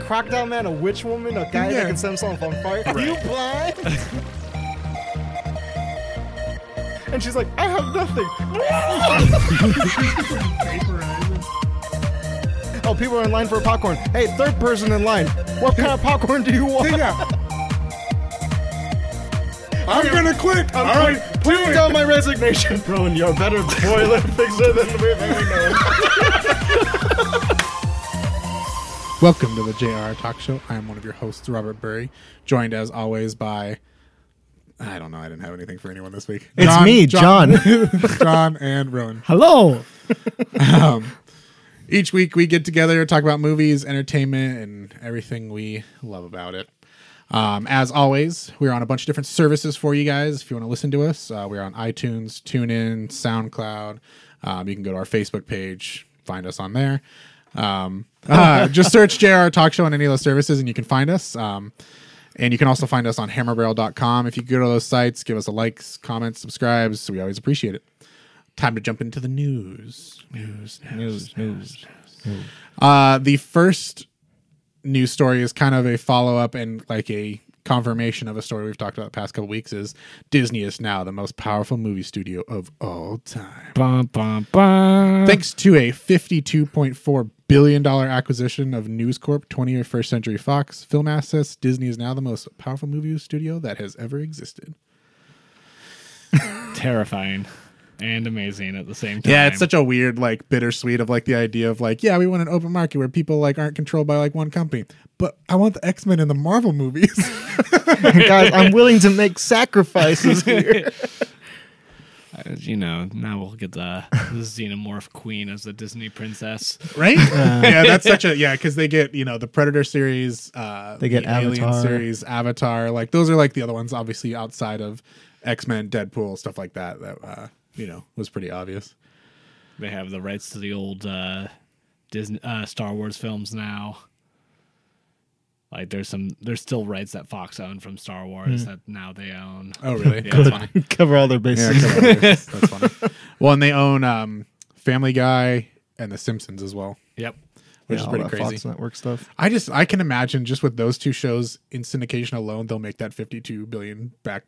Crocodile Man, a witch woman, a guy Yeah. that can set himself on fire. Are you blind? and she's like, I have nothing. oh, people are in line for popcorn. Hey, third person in line. What kind of popcorn do you want? I'm gonna quit. I'm All right, Putting down my resignation. Bro, you're a better toilet fixer than we've ever known. Welcome to the JR Talk Show. I am one of your hosts, Robert Burry, joined as always by. I don't know. I didn't have anything for anyone this week. It's me, John. John and Rowan. Hello. Each week we get together, talk about movies, entertainment, and everything we love about it. Um, as always, we're on a bunch of different services for you guys. If you want to listen to us, uh, we're on iTunes, TuneIn, SoundCloud. Um, you can go to our Facebook page, find us on there. Um, uh, just search JR Talk Show on any of those services, and you can find us. Um, and you can also find us on hammerbarrel.com. If you go to those sites, give us a likes, comments, subscribes. We always appreciate it. Time to jump into the news. News, news, News, news. uh, the first news story is kind of a follow up and like a confirmation of a story we've talked about the past couple weeks. Is Disney is now the most powerful movie studio of all time, Bum, bum, bum. thanks to a fifty-two point four billion dollar acquisition of News Corp, 21st Century Fox film assets. Disney is now the most powerful movie studio that has ever existed. Terrifying and amazing at the same time. Yeah, it's such a weird, like, bittersweet of like the idea of like, yeah, we want an open market where people like aren't controlled by like one company, but I want the X Men and the Marvel movies. Guys, I'm willing to make sacrifices here. Uh, you know, now we'll get the, the xenomorph queen as the Disney princess. right? yeah, that's such a yeah, because they get you know the Predator series, uh, They get the Alien series, Avatar. Like those are like the other ones, obviously outside of X Men, Deadpool, stuff like that. That uh, you know was pretty obvious. They have the rights to the old uh, Disney uh, Star Wars films now. Like there's some there's still rights that Fox owned from Star Wars that now they own. Oh, really? Yeah. That's funny. Cover all their Yeah, bases. that's that's funny. Well, and they own um, Family Guy and The Simpsons as well, Yep. which Yeah, is all pretty that crazy. Fox Network stuff. I just I can imagine just with those two shows in syndication alone, they'll make that fifty-two billion back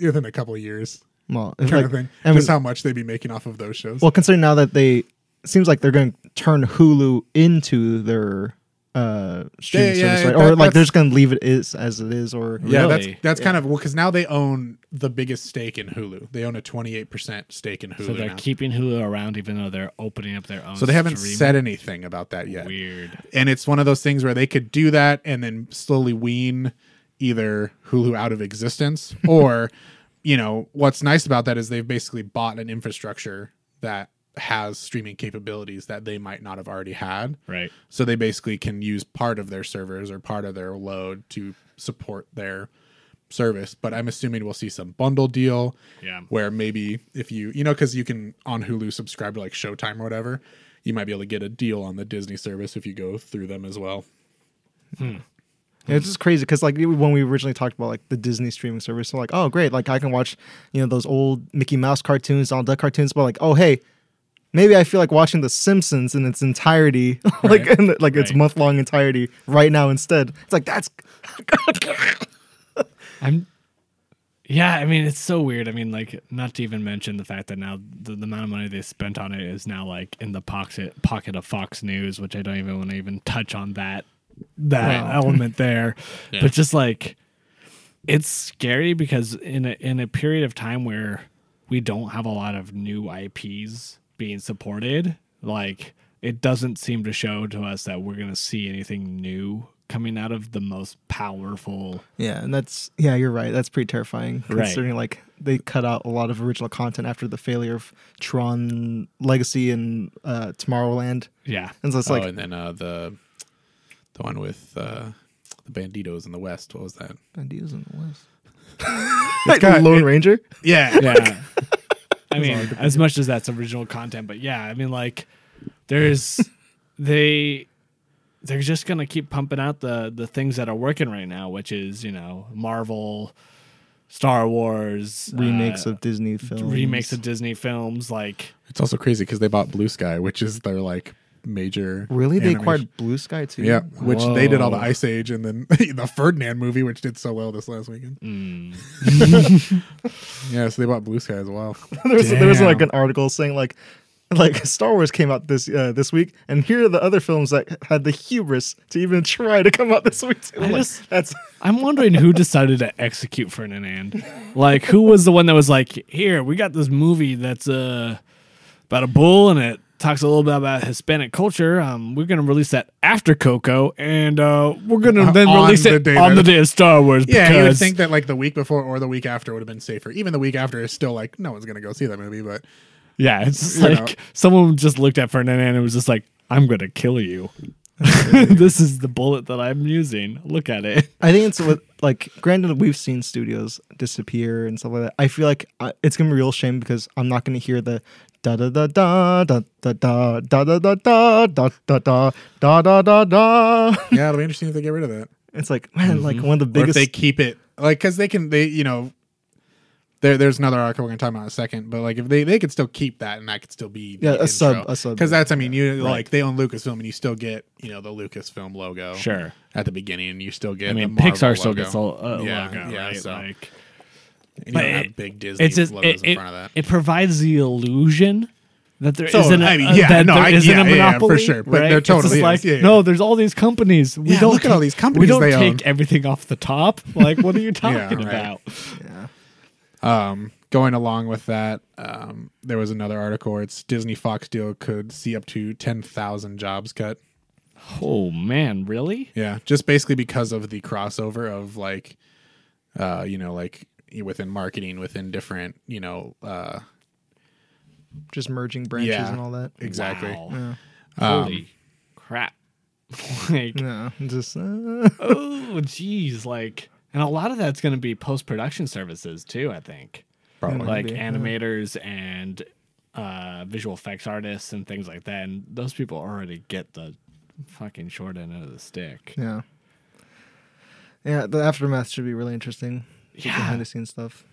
within a couple of years, Well, it's kind like, of thing. I mean- just how much they'd be making off of those shows. well, considering now that they it seems like they're going to turn Hulu into their uh streaming Yeah, yeah, service, right? that- or like they're just going to leave it is as it is, or yeah, that's Really? that's kind of well because now they own the biggest stake in Hulu. They own a twenty-eight percent stake in Hulu. So they're now. keeping Hulu around even though they're opening up their own. so they haven't streaming. said anything about that yet. Weird. and it's one of those things where they could do that and then slowly wean either Hulu out of existence or you know what's nice about that is they've basically bought an infrastructure that has streaming capabilities that they might not have already had Right. so they basically can use part of their servers or part of their load to support their service but i'm assuming we'll see some bundle deal Yeah. where maybe if you you know because you can on hulu subscribe to like showtime or whatever you might be able to get a deal on the disney service if you go through them as well hmm. Yeah, it's just crazy because like when we originally talked about like the Disney streaming service, so like oh great, like I can watch you know those old Mickey Mouse cartoons, Donald Duck cartoons, but like oh hey, maybe I feel like watching The Simpsons in its entirety, like Right. in, like its month long entirety right now instead. It's like that's I'm. Yeah, I mean it's so weird. I mean, like not to even mention the fact that now the, the amount of money they spent on it is now like in the pocket pocket of Fox News, which I don't even want to even touch on that that Wow. element there. But just like it's scary because in a in a period of time where we don't have a lot of new IPs being supported, like it doesn't seem to show to us that we're gonna see anything new coming out of the most powerful yeah, and that's yeah, you're right. That's pretty terrifying Right. considering like they cut out a lot of original content after the failure of Tron Legacy and uh, Tomorrowland, yeah and so it's oh like and then uh the the one with uh the banditos in the west what was that Banditos in the West. It's got- Lone it- Ranger. yeah yeah. I mean, as much as that's original content, but yeah, I mean, like, there's they they're just gonna keep pumping out the the things that are working right now, which is you know Marvel, Star Wars remakes uh, of Disney films. remakes of Disney films, like it's also crazy because they bought blue sky which is their like major. Really, they animation. acquired Blue Sky too. Yeah, which they did all the Ice Age and then the Ferdinand movie, which did so well this last weekend. Mm. Yeah, so they bought Blue Sky as well. there was there was like an article saying like like Star Wars came out this uh, this week, and here are the other films that had the hubris to even try to come out this week. Too. I Like, just- that's I'm wondering who decided to execute Ferdinand. Like, who was the one that was like, "Here, we got this movie that's uh about a bull and it talks a little bit about Hispanic culture. Um, we're gonna release that after Coco, and uh, we're gonna Uh, then on release the it day on the day of Star Wars. Yeah, you would think that like the week before or the week after would have been safer. Even the week after is still like no one's gonna go see that movie, but Yeah, it's just like know. someone just looked at Ferdinand and it was just like, "I'm gonna kill you." this is the bullet that I'm using. Look at it. I think it's with like granted we've seen studios disappear and stuff like that. I feel like uh, it's gonna be a real shame because I'm not gonna hear the da da da da da da da da da da da da da da da da da da. yeah, it'll be interesting if they get rid of that. It's like man, like one of the Or if biggest. they keep it like because they can they you know there there's another article we're gonna talk about in a second, but like if they they could still keep that and that could still be Yeah, a sub- a sub- because that's I mean you like they own Lucasfilm and you still get you know the Lucasfilm logo Sure. at the beginning and you still get I mean, the Marvel Pixar still logo. gets a uh, Yeah, logo, yeah, right? so- Like, and you but don't it- have big Disney it's just logos it, in front of that. it provides the illusion that there not I mean, yeah, no, there I- isn't yeah, a yeah, yeah, for sure, but right? just totally like yeah, yeah. no, there's all these companies. We Yeah, don't look at all take- these companies We don't take own. everything off the top. Like, what are you talking right. about? yeah. Um, going along with that, um, there was another article where it's Disney Fox deal could see up to ten thousand jobs cut. Oh man, really? Yeah, just basically because of the crossover of like, uh, you know, like within marketing, within different, you know, uh, just merging branches Yeah. and all that. exactly. Wow. Yeah. Holy crap! like, No, just uh, oh, geez, like, and a lot of that's going to be post production services too. I think. Probably. like Maybe, yeah. animators and uh, visual effects artists and things like that. And those people already get the fucking short end of the stick. yeah, yeah. The aftermath should be really interesting. Yeah. behind the scenes stuff.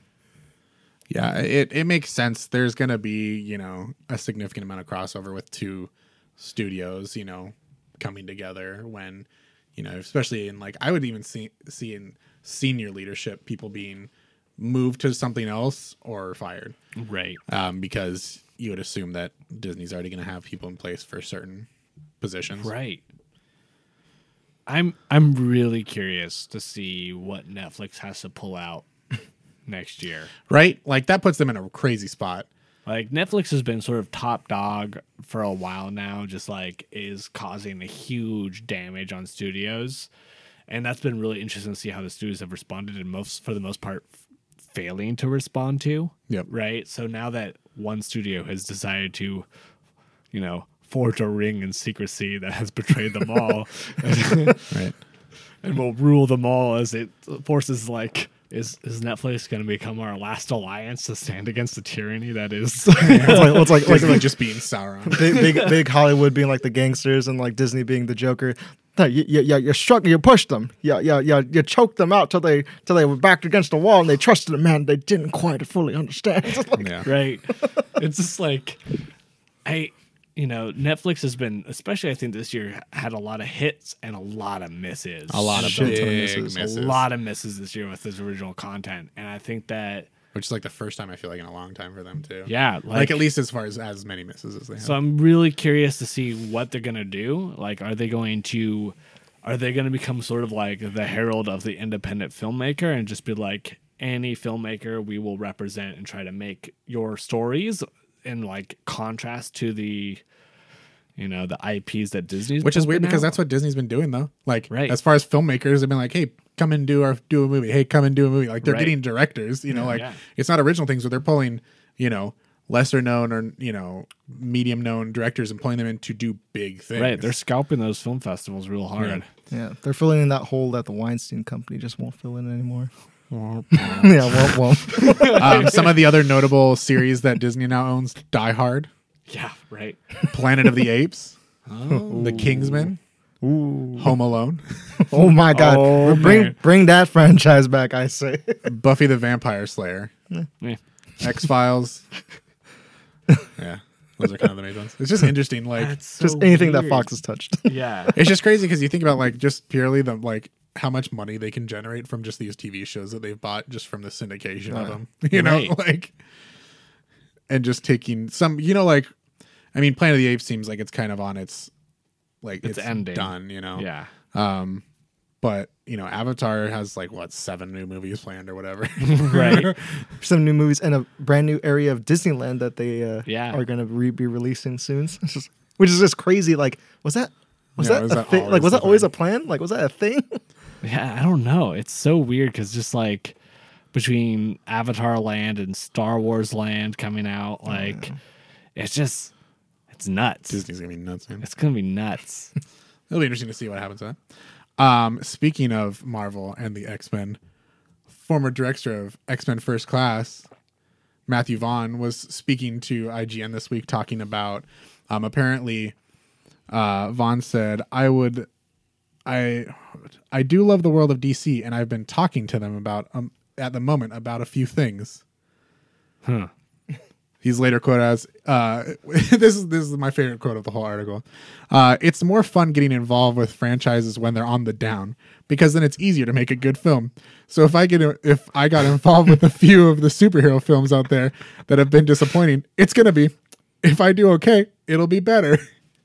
Yeah, it it makes sense. There's gonna be you know a significant amount of crossover with two studios, you know, coming together when you know, especially in like I would even see see in senior leadership people being moved to something else or fired Right. um, because you would assume that Disney's already going to have people in place for certain positions. Right. I'm I'm really curious to see what Netflix has to pull out next year. Right? Like that puts them in a crazy spot. Like Netflix has been sort of top dog for a while now, just like is causing a huge damage on studios. And that's been really interesting to see how the studios have responded and most for the most part f- failing to respond to. Yep. Right? So now that one studio has decided to, you know, forge a ring in secrecy that has betrayed them all Right. and will rule them all as it forces like is is Netflix going to become our last alliance to stand against the tyranny that is It's like it's like like, like just being Sauron. big, big big Hollywood being like the gangsters and like Disney being the Joker. No, you, you, you, you struck, you pushed them, yeah, yeah, yeah, you choked them out till they till they were backed against the wall and they trusted a man they didn't quite fully understand. It's like, yeah. right it's just like i you know netflix has been especially i think this year had a lot of hits and a lot of misses A lot of Shit ton of big misses. misses. a lot of misses this year with this original content and i think that Which is like the first time I feel like in a long time for them too. yeah like, Like, at least as far as as many misses as they have. so i'm really curious to see what they're gonna do like are they going to are they going to become sort of like the herald of the independent filmmaker and just be like any filmmaker we will represent and try to make your stories in like contrast to the you know the IPs that Disney's Which is weird because out? that's what Disney's been doing though. Like Right. as far as filmmakers, they've been like, "Hey, come and do our do a movie. Hey, come and do a movie." Like they're Right. getting directors. You know, like Yeah. it's not original things, but they're pulling you know lesser known or you know medium known directors and pulling them in to do big things. right they're scalping those film festivals real hard yeah, they're filling in that hole that the Weinstein Company just won't fill in anymore. yeah, won't, won't. um, some of the other notable series that Disney now owns: Die Hard, yeah right Planet of the Apes, oh. The Kingsman, Home Alone, Oh my God, Oh, bring man. bring that franchise back! I say. Buffy the Vampire Slayer, Yeah. X Files. yeah. Those are kind of the main ones. It's just interesting, like That's so Just anything that weird. Fox has touched. Yeah. it's just crazy because you think about like just purely the like how much money they can generate from just these TV shows that they've bought just from the syndication of them. You know, Right. like and just taking some, you know, like I mean, Planet of the Apes seems like it's kind of on its like It's it's, ending. done. You know, Yeah. Um, but you know, Avatar has like what seven new movies planned or whatever. Right. Some new movies and a brand new area of Disneyland that they uh, Yeah. are going to re- be releasing soon. Just- which is just crazy. Like, was that was Yeah, that, was a that thi- like was that always thing? a plan? Like, was that a thing? Yeah, I don't know. It's so weird because just like between Avatar Land and Star Wars Land coming out, like it's just it's nuts. Disney's gonna be nuts, man. It's gonna be nuts. It'll be interesting to see what happens that. Um, speaking of Marvel and the X Men, former director of X Men First Class, Matthew Vaughn, was speaking to IGN this week talking about um, apparently uh, Vaughn said, I would I I do love the world of DC and I've been talking to them about um, at the moment about a few things. Huh. He's later quoted as uh, this is this is my favorite quote of the whole article. Uh, it's more fun getting involved with franchises when they're on the down because then it's easier to make a good film. So if I get if I got involved with a few of the superhero films out there that have been disappointing, it's gonna be if I do okay, it'll be better.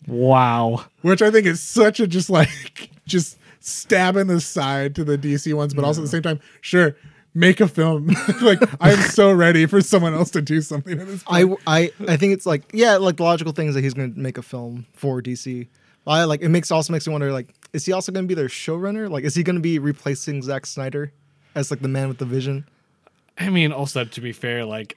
Wow. Which I think is such a just like just stab in the side to the DC ones, but also at the same time, sure, make a film. like I'm so ready for someone else to do something at this point. I, I I think it's like yeah, like the logical thing is that he's going to make a film for DC. I like it makes also makes me wonder like is he also going to be their showrunner? Like is he going to be replacing Zack Snyder as like the man with the vision? I mean, also to be fair, like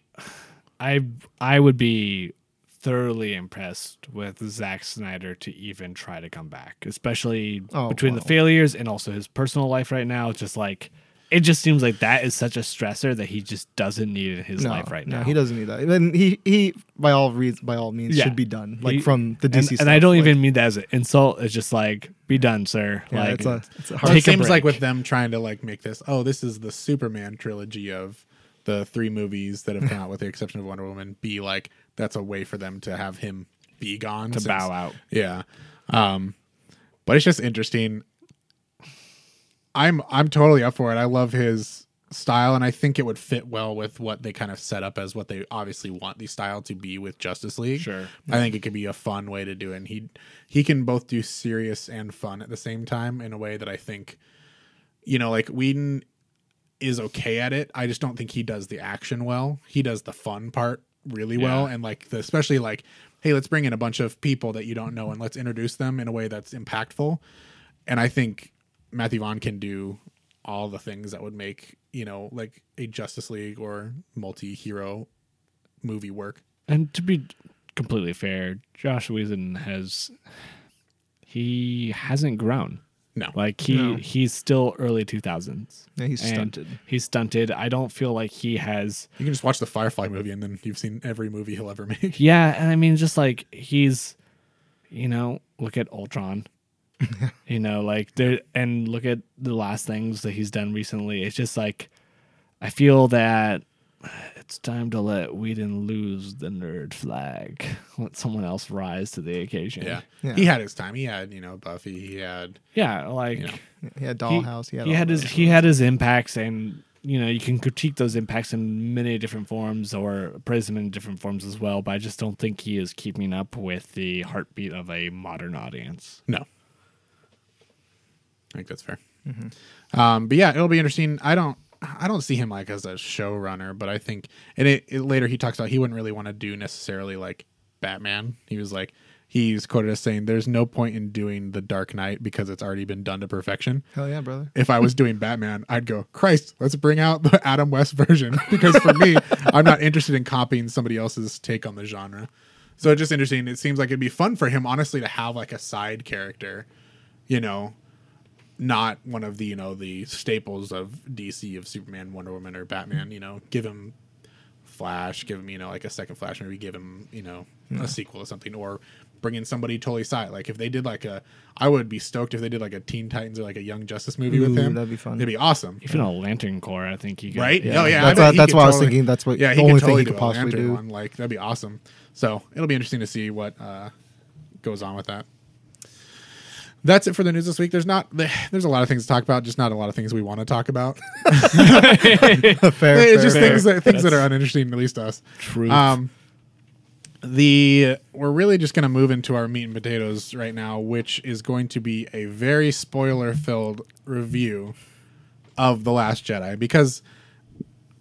I I would be thoroughly impressed with Zack Snyder to even try to come back, especially Oh, between the failures and also his personal life right now. It's just like it just seems like that is such a stressor that he just doesn't need in his no, life right no, now. he doesn't need that. And he he by all reasons by all means Yeah. should be done like He- from the DC. and stuff. I don't Like, even mean that as an insult. It's just like, be done, sir. Yeah, like, it's a it's a Well, hard. it Take a seems like with them trying to like make this, oh, this is the Superman trilogy of the three movies that have come out, with the exception of Wonder Woman. Be like that's a way for them to have him be gone to since- bow out. Yeah, um, but it's just interesting. I'm I'm totally up for it. I love his style, and I think it would fit well with what they kind of set up as what they obviously want the style to be with Justice League. Sure. I think it could be a fun way to do it. And he he can both do serious and fun at the same time in a way that I think, you know, like Whedon is okay at it. I just don't think he does the action well. He does the fun part really well, and like the, especially like, hey, let's bring in a bunch of people that you don't know and let's introduce them in a way that's impactful. And I think Matthew Vaughn can do all the things that would make you know like a Justice League or multi-hero movie work. And to be completely fair, Joss Whedon has he hasn't grown. No, Like he No. he's still early two thousands. Yeah, he's stunted. He's stunted. I don't feel like he has. You can just watch the Firefly movie and then you've seen every movie he'll ever make. Yeah, and I mean, just like he's, you know, look at Ultron. you know, like there, and look at the last things that he's done recently. It's just like I feel that it's time to let Whedon lose the nerd flag. Let someone else rise to the occasion. Yeah. Yeah. He had his time. He had, you know, Buffy. He had yeah, like. You know, He had Dollhouse. He had, he had his those. he had his impacts and you know you can critique those impacts in many different forms or praise them in different forms as well but i just don't think he is keeping up with the heartbeat of a modern audience no. I think that's fair. Um, but yeah, it'll be interesting. I don't, I don't see him like as a showrunner, but I think, and it, it later he talks about he wouldn't really want to do necessarily like Batman. He was like, he's quoted as saying, "There's no point in doing the Dark Knight because it's already been done to perfection." Hell yeah, brother. if I was doing Batman, I'd go, Christ, let's bring out the Adam West version. Because for me, I'm not interested in copying somebody else's take on the genre. So it's just interesting. It seems like it'd be fun for him, honestly, to have like a side character, you know, not one of the, you know, the staples of DC of Superman, Wonder Woman, or Batman, you know, give him Flash, give him, you know, like a second Flash movie, give him, you know, a sequel or something, or bring in somebody totally side. Like if they did like a, I would be stoked if they did like a Teen Titans or like a Young Justice movie with him. that'd be fun. It'd be awesome. Even a Lantern Corps, I think you could. Right? Oh yeah, That's bet what- he that's could what I was thinking. That's what- yeah, the he only could thing totally he could do possibly Lantern do. One. Like that'd be awesome. So it'll be interesting to see what uh, goes on with that. That's it for the news this week. There's not there's a lot of things to talk about, just not a lot of things we want to talk about. fair, fair, it's just fair. things that things that are uninteresting, at least to us. Truth. Um, the we're really just going to move into our meat and potatoes right now, which is going to be a very spoiler filled review of the Last Jedi because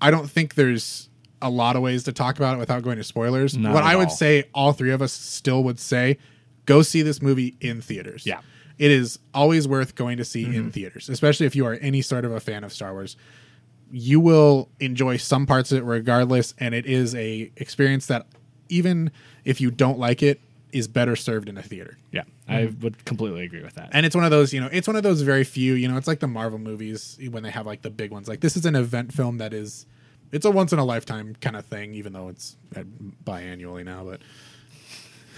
I don't think there's a lot of ways to talk about it without going to spoilers. Not what at I would all. say, all three of us still would say, go see this movie in theaters. Yeah. It is always worth going to see Mm-hmm. in theaters, especially if you are any sort of a fan of Star Wars you will enjoy some parts of it regardless and it is a experience that even if you don't like it is better served in a theater yeah, I would completely agree with that. and it's one of those you know it's one of those very few you know it's like the marvel movies when they have like the big ones like this is an event film that is it's a once in a lifetime kind of thing even though it's uh, biannually now but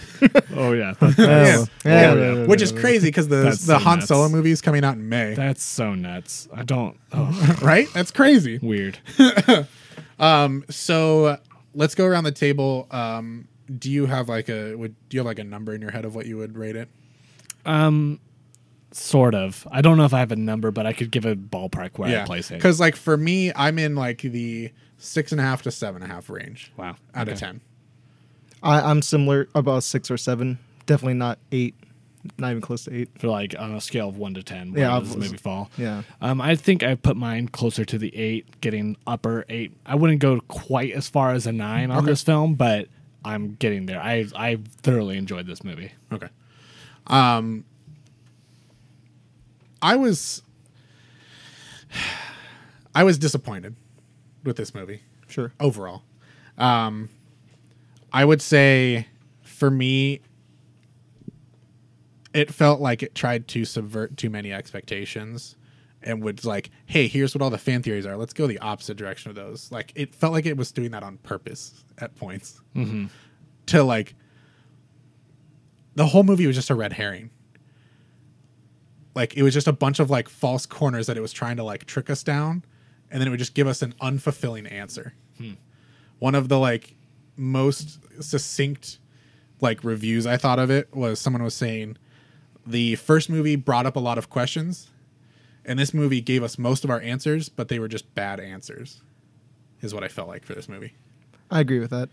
oh yeah, Yeah, Yeah. yeah, yeah. yeah, which is crazy because the That's the so han nuts. solo movie is coming out in may that's so nuts. I don't. Oh, right that's crazy weird. um. So let's go around the table. Um, do you have like a would do you have like a number in your head of what you would rate it? Um, sort of. I don't know if I have a number, but I could give a ballpark where I place it. Because like for me, I'm in like the six and a half to seven and a half range Wow. out of ten. I, I'm similar, about six or seven. Definitely not eight. Not even close to eight. For like on a scale of one to ten, Yeah, where I does this was- movie fall? Yeah. Um, I think I put mine closer to the eight, getting upper eight. I wouldn't go quite as far as a nine on this film, but I'm getting there. I I thoroughly enjoyed this movie. Okay. Um, I was I was disappointed with this movie. Sure. overall. Um, I would say for me, it felt like it tried to subvert too many expectations and would like, hey, here's what all the fan theories are. Let's go the opposite direction of those. Like it felt like it was doing that on purpose at points mm-hmm. to like the whole movie was just a red herring. Like it was just a bunch of like false corners that it was trying to like trick us down, and then it would just give us an unfulfilling answer. Hmm. One of the like most succinct like reviews I thought of it was someone was saying the first movie brought up a lot of questions, and this movie gave us most of our answers, but they were just bad answers. Is what I felt like for this movie. I agree with that.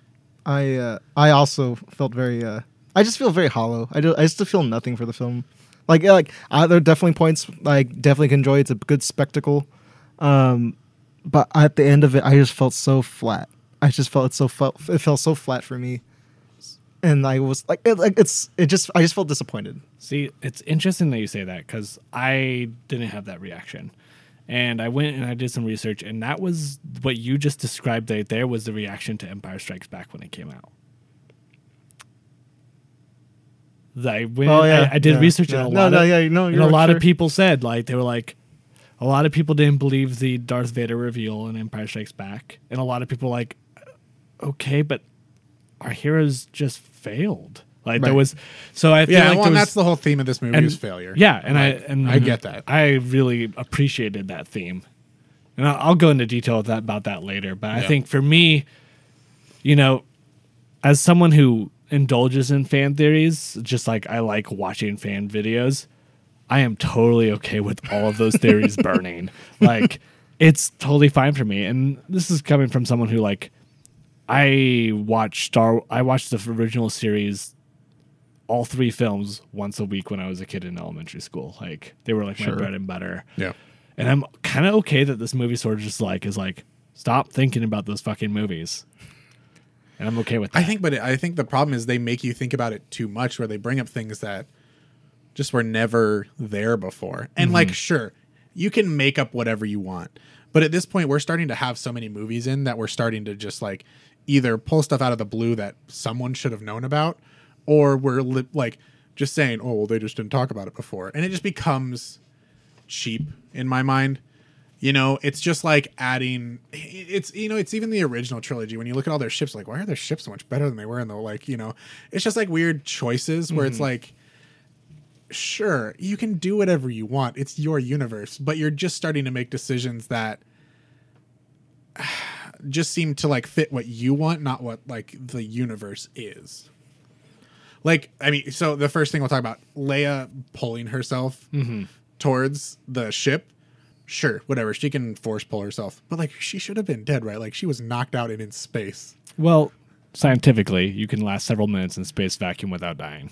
I uh, I also felt very. Uh, I just feel very hollow. I do, I just feel nothing for the film. Like like uh, there are definitely points like definitely can enjoy. It's a good spectacle, um, but at the end of it, I just felt so flat. I just felt it so felt it felt so flat for me, and I was like, it, like it's it just I just felt disappointed. See, it's interesting that you say that because I didn't have that reaction. And I went and I did some research, and that was what you just described right there was the reaction to Empire Strikes Back when it came out. I went, Oh, yeah, I, I did yeah, research, yeah. and a No, lot no, of, yeah, no, and a lot sure. of people said like they were like, a lot of people didn't believe the Darth Vader reveal in Empire Strikes Back, and a lot of people like, okay, but our heroes just failed. Like there was, so I feel Yeah, like well, was- that's the whole theme of this movie and- is failure. Yeah, and I and I get that. I really appreciated that theme, and I'll, I'll go into detail with that, about that later. But I think for me, you know, as someone who indulges in fan theories, just like I like watching fan videos, I am totally okay with all of those theories burning. Like it's totally fine for me. And this is coming from someone who like I watch Star I watched the original series all three films once a week when I was a kid in elementary school. Like they were like my bread and butter. Yeah. And I'm kind of okay that this movie sort of just like is like stop thinking about those fucking movies. And I'm okay with that. I think, but I think the problem is they make you think about it too much, where they bring up things that just were never there before. And mm-hmm. like, sure, you can make up whatever you want, but at this point, we're starting to have so many movies in that we're starting to just like either pull stuff out of the blue that someone should have known about, or we're li- like just saying, "Oh, well, they just didn't talk about it before," and it just becomes cheap in my mind. You know, it's just like adding. It's you know, it's even the original trilogy. When you look at all their ships, like why are their ships so much better than they were in the like you know? It's just like weird choices where it's mm-hmm. like, sure, you can do whatever you want. It's your universe, but you're just starting to make decisions that just seem to like fit what you want, not what like the universe is. Like, I mean, so the first thing we'll talk about Leia pulling herself mm-hmm. towards the ship. Sure, whatever. She can force pull herself, but like she should have been dead, right? Like she was knocked out and in space. Well, scientifically, you can last several minutes in space vacuum without dying.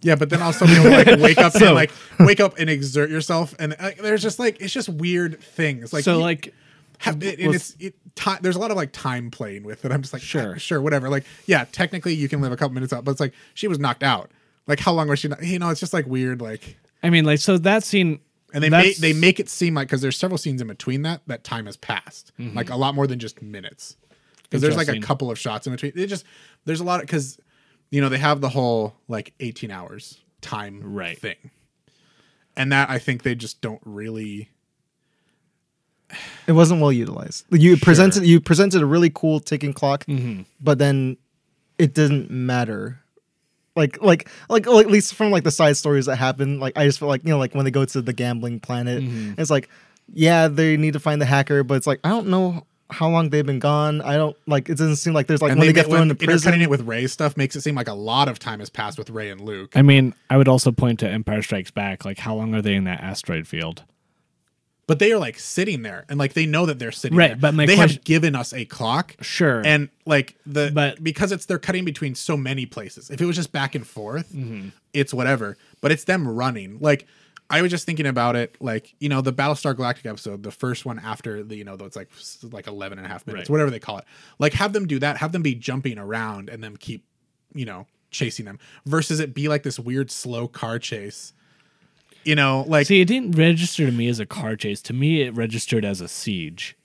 Yeah, but then also you know, like wake up and like wake up and exert yourself, and like, there's just like it's just weird things. Like so, you- like, have, it, and it's it, ti there's a lot of like time playing with it. I'm just like Sure. sure, sure, whatever. Like, yeah, technically you can live a couple minutes out, but it's like she was knocked out. Like, how long was she? Not, you know, it's just like weird. Like, I mean, like, so that scene, and they make they make it seem like because there's several scenes in between that that time has passed, mm-hmm. like a lot more than just minutes. Because there's like a couple of shots in between. It just there's a lot of because you know they have the whole like 18 hours time Right. thing, and that I think they just don't really. It wasn't well utilized. You presented you presented a really cool ticking clock, mm-hmm. but then it didn't matter. Like like like well, at least from like the side stories that happen, like I just feel like you know like when they go to the gambling planet, mm-hmm. it's like yeah they need to find the hacker, but it's like I don't know how long they've been gone. I don't like it doesn't seem like there's like And when they, they, get thrown into prison. intercutting it with Rey stuff makes it seem like a lot of time has passed with Rey and Luke. I mean, I would also point to Empire Strikes Back. Like, how long are they in that asteroid field? But they are like sitting there, and like they know that they're sitting Right, there. but my they question- have given us a clock, Sure. and like the But- because it's they're cutting between so many places. If it was just back and forth, Mm-hmm. it's whatever. But it's them running. Like I was just thinking about it, like you know the Battlestar Galactica episode, the first one after the you know though it's like like 11 and a half minutes, Right. whatever they call it. Like have them do that. Have them be jumping around and them keep you know chasing them versus it be like this weird slow car chase. You know, like See, it didn't register to me as a car chase. To me, it registered as a siege.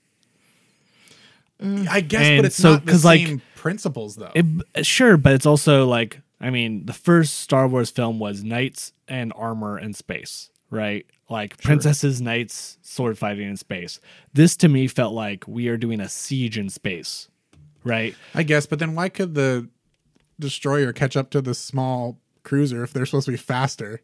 I guess, And but it's so- not the like, same principles though. It, uh, sure, but it's also like, I mean, the first Star Wars film was knights and armor and space, right? Like princesses, knights, sword fighting in space. This to me felt like we are doing a siege in space, right? I guess, but then why could the destroyer catch up to the small cruiser if they're supposed to be faster?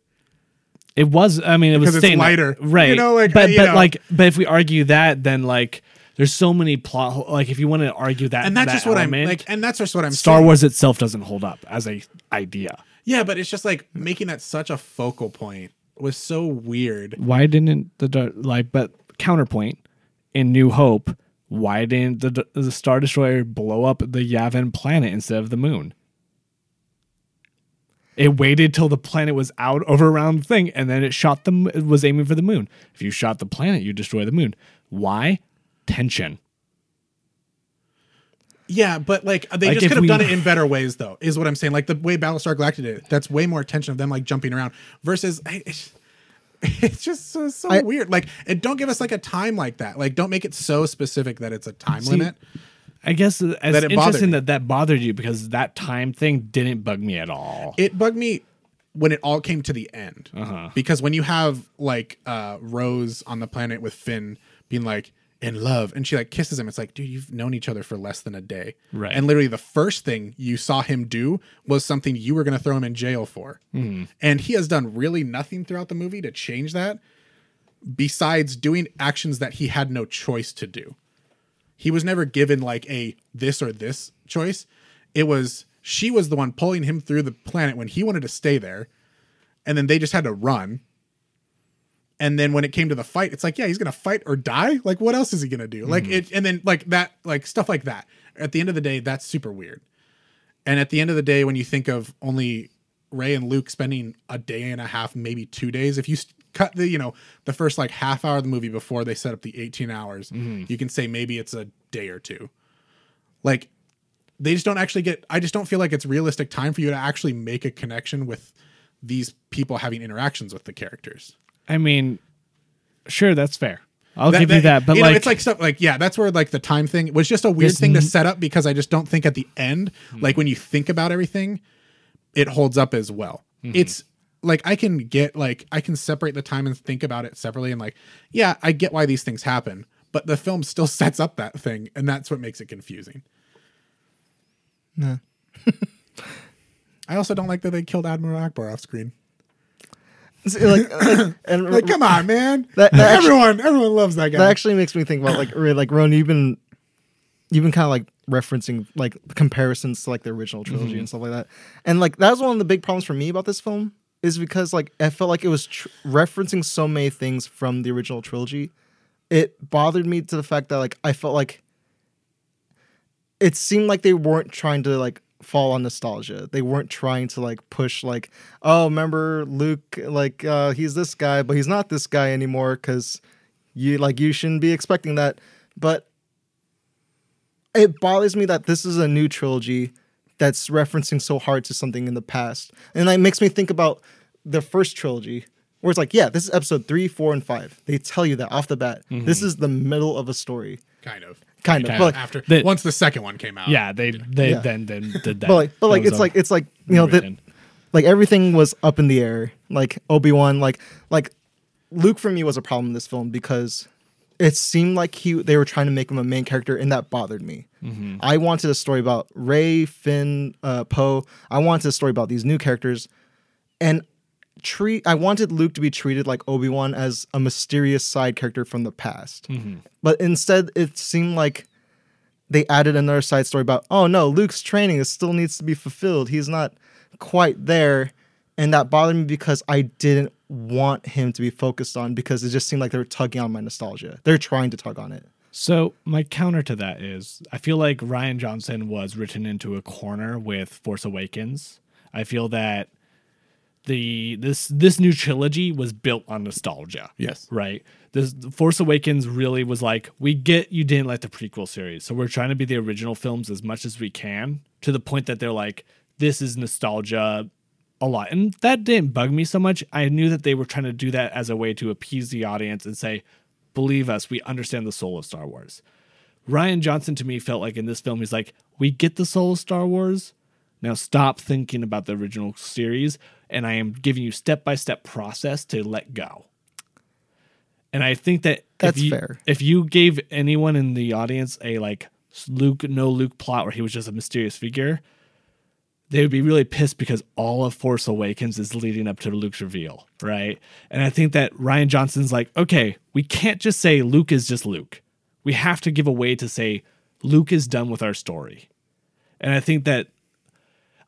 It was. I mean, it was Because it's staying lighter. right? You know, like, but uh, you but know. like, but if we argue that, then like, there's so many plot. Like, if you want to argue that, And that's that just what element, I'm like, and that's just what I'm saying. Star saying. Wars itself doesn't hold up as a idea. Yeah, but it's just like making that such a focal point was so weird. Why didn't the like? But counterpoint in New Hope, why didn't the the Star Destroyer blow up the Yavin planet instead of the moon? It waited till the planet was out over around the thing, and then it shot them. It was aiming for the moon. If you shot the planet, you destroy the moon. Why? Tension. Yeah, but like they Like, just could have we- done it in better ways, though. Is what I'm saying. Like the way Battlestar Galactica did it. That's way more tension of them like jumping around versus. It's, it's just so, so I- weird. Like, and don't give us like a time like that. Like, don't make it so specific that it's a time See, limit. I guess it's That it interesting that that bothered you because that time thing didn't bug me at all. it bugged me when it all came to the end Uh-huh. because when you have like uh rose on the planet with finn being like in love and she like kisses him it's like dude you've known each other for less than a day Right. and literally the first thing you saw him do was something you were going to throw him in jail for Mm-hmm. and he has done really nothing throughout the movie to change that besides doing actions that he had no choice to do he was never given like a this or this choice. It was she was the one pulling him through the planet when he wanted to stay there, and then they just had to run. And then when it came to the fight, it's like, yeah, he's gonna fight or die. Like, what else is he gonna do? Like mm-hmm. it, and then like that, like stuff like that. At the end of the day, that's super weird. And at the end of the day, when you think of only Rey and Luke spending a day and a half, maybe two days, if you cut the, you know, the first like half hour of the movie before they set up the 18 hours, mm-hmm. you can say maybe it's a day or two. Like they just don't actually get, I just don't feel like it's realistic time for you to actually make a connection with these people having interactions with the characters. I mean, sure, that's fair. I'll give you that, but you like, know, it's like stuff like yeah, that's where like the time thing was just a weird thing to set up because I just don't think at the end, like mm-hmm. when you think about everything, it holds up as well. Mm-hmm. It's like I can get like I can separate the time and think about it separately and like yeah, I get why these things happen, but the film still sets up that thing, and that's what makes it confusing. Nah. I also don't like that they killed Admiral Ackbar off screen. See, like, uh, and Like, come on, man! That- that actually- everyone, everyone loves that guy. that actually makes me think about like like Ron, you've been you've been kind of like referencing like comparisons to like the original trilogy and stuff like that, and like that was one of the big problems for me about this film is because like I felt like it was tr- referencing so many things from the original trilogy. It bothered me to the fact that like I felt like it seemed like they weren't trying to like fall on nostalgia. They weren't trying to like push like, oh, remember Luke like uh he's this guy, but he's not this guy anymore cuz you like you shouldn't be expecting that. But it bothers me that this is a new trilogy that's referencing so hard to something in the past. And that makes me think about the first trilogy where it's like, yeah, this is episode 3, 4 and 5. They tell you that off the bat. This mm-hmm. is the middle of a story. kind of. Kind of. Kind But of. like, After The- once the second one came out, Yeah, they they Yeah. then then did that. but like, but like, it's like, it's like, you know, that like everything was up in the air. Like Obi Wan, like like Luke for me was a problem in this film because it seemed like he they were trying to make him a main character, and that bothered me. Mm-hmm. I wanted a story about Rey, Finn, uh, Poe. I wanted a story about these new characters, and treat. I wanted Luke to be treated like Obi Wan as a mysterious side character from the past, Mm-hmm. but instead it seemed like they added another side story about oh no luke's training is still needs to be fulfilled he's not quite there and that bothered me because i didn't want him to be focused on because it just seemed like they were tugging on my nostalgia they're trying to tug on it So my counter to that is I feel like Rian Johnson was written into a corner with Force Awakens. I feel that the this this new trilogy was built on nostalgia. Yes. Right. This Force Awakens really was like, we get you didn't like the prequel series. So we're trying to be the original films as much as we can to the point that they're like, this is nostalgia a lot. And that didn't bug me so much. I knew that they were trying to do that as a way to appease the audience and say, believe us, we understand the soul of Star Wars. Rian Johnson to me felt like in this film, he's like, we get the soul of Star Wars. Now stop thinking about the original series, and I am giving you step by step process to let go. And I think that That's if you, fair. If you gave anyone in the audience a like Luke no Luke plot where he was just a mysterious figure, they would be really pissed because all of Force Awakens is leading up to Luke's reveal, right? And I think that Rian Johnson's like, okay, we can't just say Luke is just Luke. We have to give a way to say Luke is done with our story. And I think that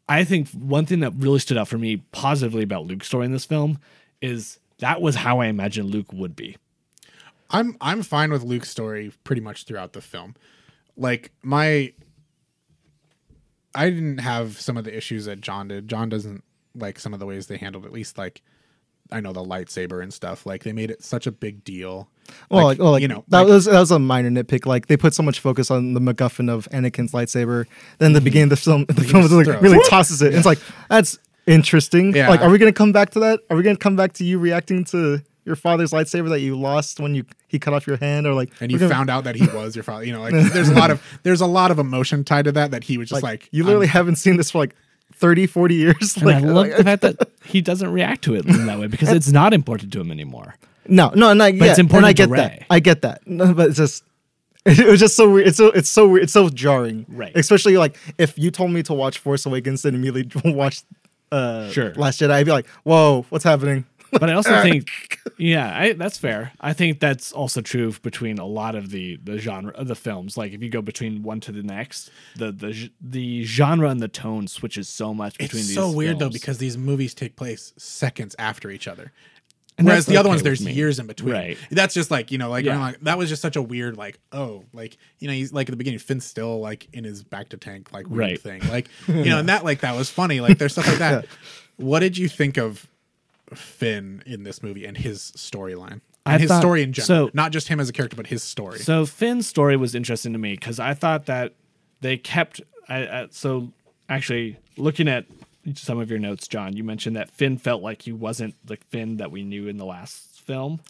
I think one thing that really stood out for me positively about Luke's story in this film is that was how I imagined Luke would be. I'm I'm fine with Luke's story pretty much throughout the film. Like my I didn't have some of the issues that John did. John doesn't like some of the ways they handled at least like I know the lightsaber and stuff. Like they made it such a big deal. well like, well, like you know, that like- was that was a minor nitpick like they put so much focus on the macguffin of anakin's lightsaber then the mm-hmm. beginning of the film the film like throws really tosses it it's like that's interesting Yeah. like are we gonna come back to that are we gonna come back to you reacting to your father's lightsaber that you lost when you he cut off your hand or like and you gonna- found out that he was your father. You know, like there's a lot of there's a lot of emotion tied to that that he was just like, you literally I'm- haven't seen this for like 30 40 years And like, I love like- the fact that he doesn't react to it in that way because it's not important to him anymore. no no no yeah, it's important and i get Rey. that i get that no, but it's just it was just so weird. It's so it's so weird. It's so jarring, Right. Especially like if you told me to watch Force Awakens and immediately watch uh, Sure. Last Jedi, I'd be like, "Whoa, what's happening?" But I also think, yeah, I, that's fair. I think that's also true between a lot of the the genre of the films. Like if you go between one to the next, the the the genre and the tone switches so much between It's these. so weird though because these movies take place seconds after each other. And Whereas that's the other ones, there's me. years in between. Right. That's just like you know, like, Yeah. I'm like, that was just such a weird, like, oh, like you know, he's like at the beginning, Finn's still like in his bacta tank, like weird Right. thing, like you know, and that like that was funny. Like there's stuff like that. What did you think of Finn in this movie and his storyline? I And his thought- story in general, so- not just him as a character, but his story. So Finn's story was interesting to me because I thought that they kept. I, I, so actually, looking at some of your notes, John, you mentioned that Finn felt like he wasn't the Finn that we knew in the last film.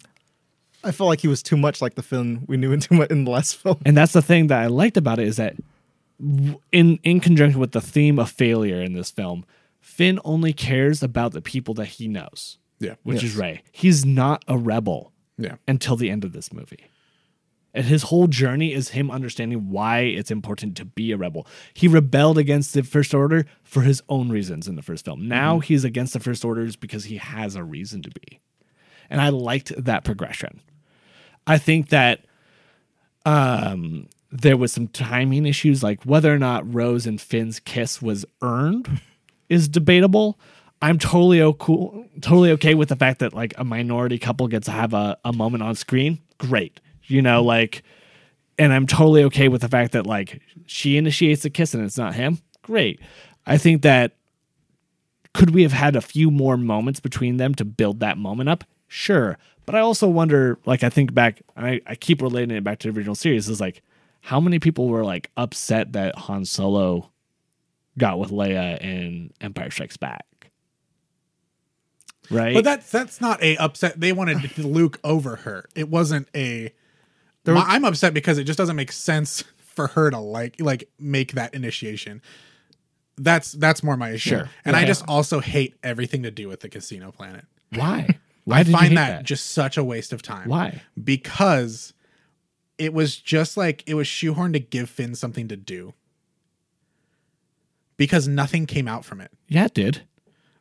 I felt like he was too much like the Finn we knew in too much in the last film. And that's the thing that I liked about it is that in in conjunction with the theme of failure in this film, Finn only cares about the people that he knows, yeah, which is Yes. Rey. He's not a rebel yeah. until the end of this movie. And his whole journey is him understanding why it's important to be a rebel. He rebelled against the First Order for his own reasons in the first film. Now he's against the First Orders because he has a reason to be. And I liked that progression. I think that um, there was some timing issues, like whether or not Rose and Finn's kiss was earned is debatable. I'm totally o- totally okay with the fact that like a minority couple gets to have a, a moment on screen. Great. You know, like and I'm totally okay with the fact that like she initiates the kiss and it's not him. Great. I think that could we have had a few more moments between them to build that moment up? Sure. But I also wonder, like I think back, and I, I keep relating it back to the original series, is like how many people were like upset that Han Solo got with Leia in Empire Strikes Back? Right? But that's that's not a upset. They wanted Luke over her. It wasn't a there was, I'm upset because it just doesn't make sense for her to like like make that initiation. That's that's more my issue. Sure. And I just also hate everything to do with the casino planet. Why? Why I did you find hate that, just such a waste of time. Why? Because it was just like it was shoehorned to give Finn something to do. Because nothing came out from it. Yeah, it did.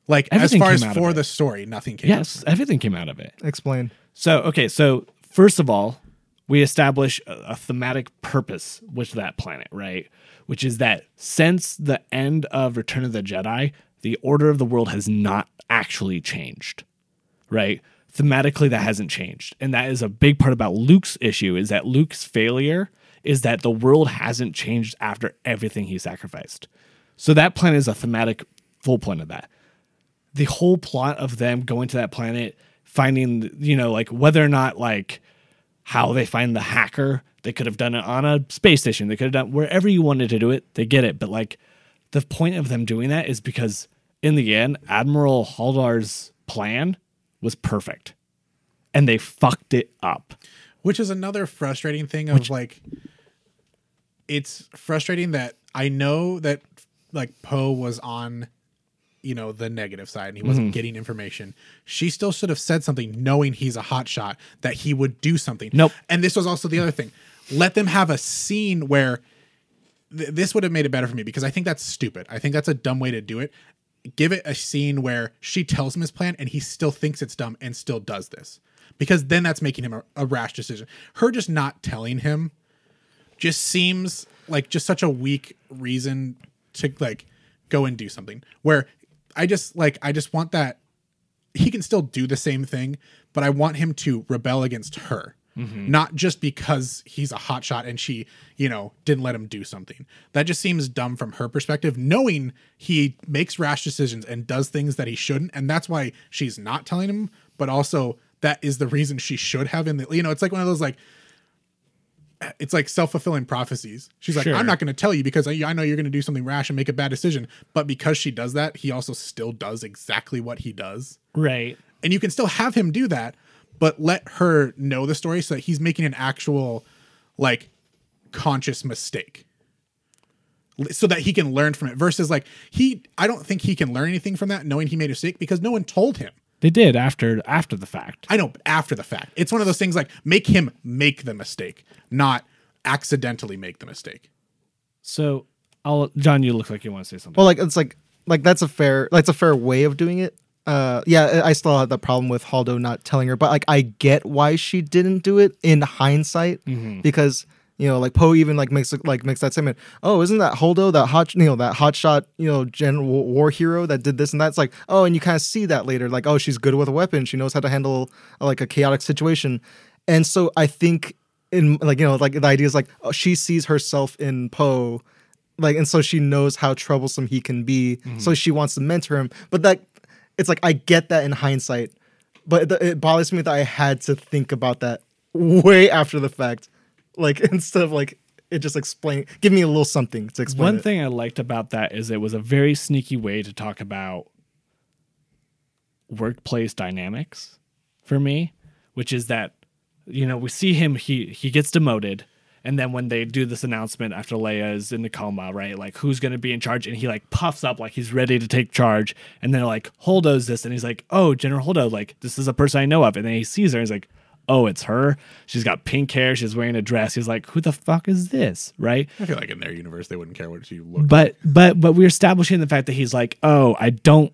Like Everything as far came as out of for it. the story, nothing came out. Yes, everything came out of it. Explain. So, okay, so first of all, we establish a, a thematic purpose with that planet, right? Which is that since the end of Return of the Jedi, the order of the world has not actually changed, right? Thematically, that hasn't changed. And that is a big part about Luke's issue is that Luke's failure is that the world hasn't changed after everything he sacrificed. So that planet is a thematic full point of that the whole plot of them going to that planet, finding, you know, like whether or not like how they find the hacker, they could have done it on a space station. They could have done wherever you wanted to do it, they get it. But like the point of them doing that is because in the end, Admiral Holdo's plan was perfect. And they fucked it up. which is another frustrating thing of like it's frustrating that i know that like poe was on you know the negative side and he wasn't mm-hmm. getting information. She still should have said something knowing he's a hot shot that he would do something. Nope. and this was also the other thing. Let them have a scene where th- this would have made it better for me because i think that's stupid. I think that's a dumb way to do it. Give it a scene where she tells him his plan and he still thinks it's dumb and still does this because then that's making him a, a rash decision. Her just not telling him just seems like just such a weak reason to like go and do something. Where i just like i just want that he can still do the same thing but i want him to rebel against her. Mm-hmm. Not just because he's a hotshot and she you know didn't let him do something. That just seems dumb from her perspective knowing he makes rash decisions and does things that he shouldn't and that's why she's not telling him but also that is the reason she should have in the you know it's like one of those like it's like self-fulfilling prophecies. She's like, Sure. I'm not going to tell you because I, I know you're going to do something rash and make a bad decision. But because she does that, he also still does exactly what he does. Right. And you can still have him do that, but let her know the story so that he's making an actual, like, conscious mistake. So that he can learn from it versus like he, I don't think he can learn anything from that knowing he made a mistake because no one told him. They did after after the fact. I know, but after the fact. It's one of those things like make him make the mistake, not accidentally make the mistake. So I'll John, you look like you want to say something. Well, like it's like like that's a fair that's a fair way of doing it. Uh, yeah, I still had that problem with Holdo not telling her, but like I get why she didn't do it in hindsight because you know like Poe even like makes like makes that statement. Oh, isn't that Holdo that hot you know that hotshot you know general war hero that did this and that's like oh, and you kind of see that later like oh she's good with a weapon, she knows how to handle like a chaotic situation, and so I think in like you know like the idea is like oh, she sees herself in Poe like and so she knows how troublesome he can be. Mm-hmm. So she wants to mentor him but that it's like i get that in hindsight but it, it bothers me that i had to think about that way after the fact like instead of like it just explain give me a little something to explain One it. thing I liked about that is it was a very sneaky way to talk about workplace dynamics for me, which is that you know we see him he he gets demoted, and then when they do this announcement after Leia is in the coma, right? Like who's going to be in charge, and he like puffs up like he's ready to take charge, and then like Holdo's this, and he's like, oh General Holdo, like this is a person I know of, and then he sees her, and he's like. Oh, it's her. She's got pink hair. She's wearing a dress. He's like, who the fuck is this? Right. I feel like in their universe they wouldn't care what she looked. But but but we're establishing the fact that he's like, oh, I don't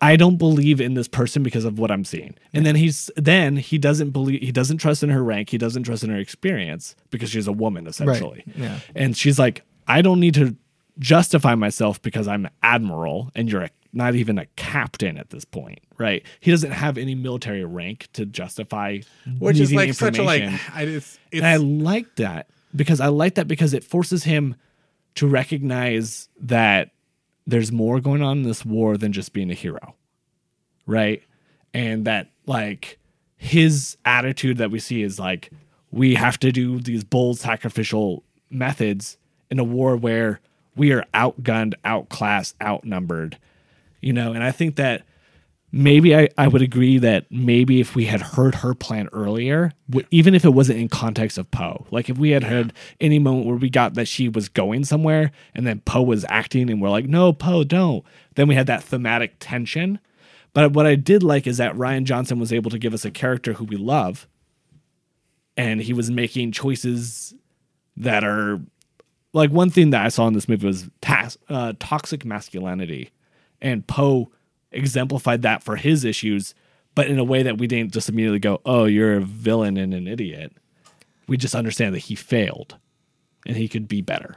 I don't believe in this person because of what I'm seeing. And then he's then he doesn't believe he doesn't trust in her rank, he doesn't trust in her experience because she's a woman essentially. Yeah. And she's like, I don't need to justify myself because I'm admiral and you're a, not even a captain at this point, right? He doesn't have any military rank to justify which is like such a like. I just it's And I like that because I like that because it forces him to recognize that there's more going on in this war than just being a hero. Right? And that like his attitude that we see is like we have to do these bold sacrificial methods in a war where we are outgunned, outclassed, outnumbered. You know, and I think that maybe I, I would agree that maybe if we had heard her plan earlier, w- even if it wasn't in context of Poe, like if we had heard any moment where we got that she was going somewhere and then Poe was acting and we're like, no, Poe, don't, then we had that thematic tension. But what I did like is that Rian Johnson was able to give us a character who we love and he was making choices that are like one thing that I saw in this movie was tas- uh, toxic masculinity, and Poe exemplified that for his issues, but in a way that we didn't just immediately go, "Oh, you're a villain and an idiot." We just understand that he failed, and he could be better.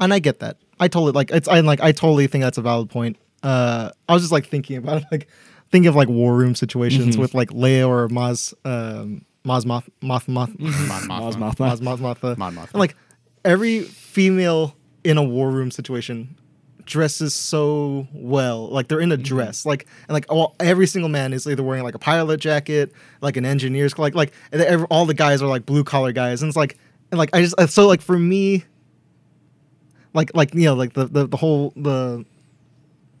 and I get that. I totally like it's. I like. I totally think that's a valid point. Uh, I was just like thinking about it, like thinking of like war room situations with like Leia or Maz, um, Maz Moth, Moth, Moth, Mon Maz Mothma. Mothma. Maz Moth, Mothma. Mon Mothma. And like every female in a war room situation dresses so well. Like they're in a mm-hmm. dress. Like and like all, every single man is either wearing like a pilot jacket, like an engineer's like like every, all the guys are like blue collar guys. And it's like and like I just so like for me like like you know like the the, the whole the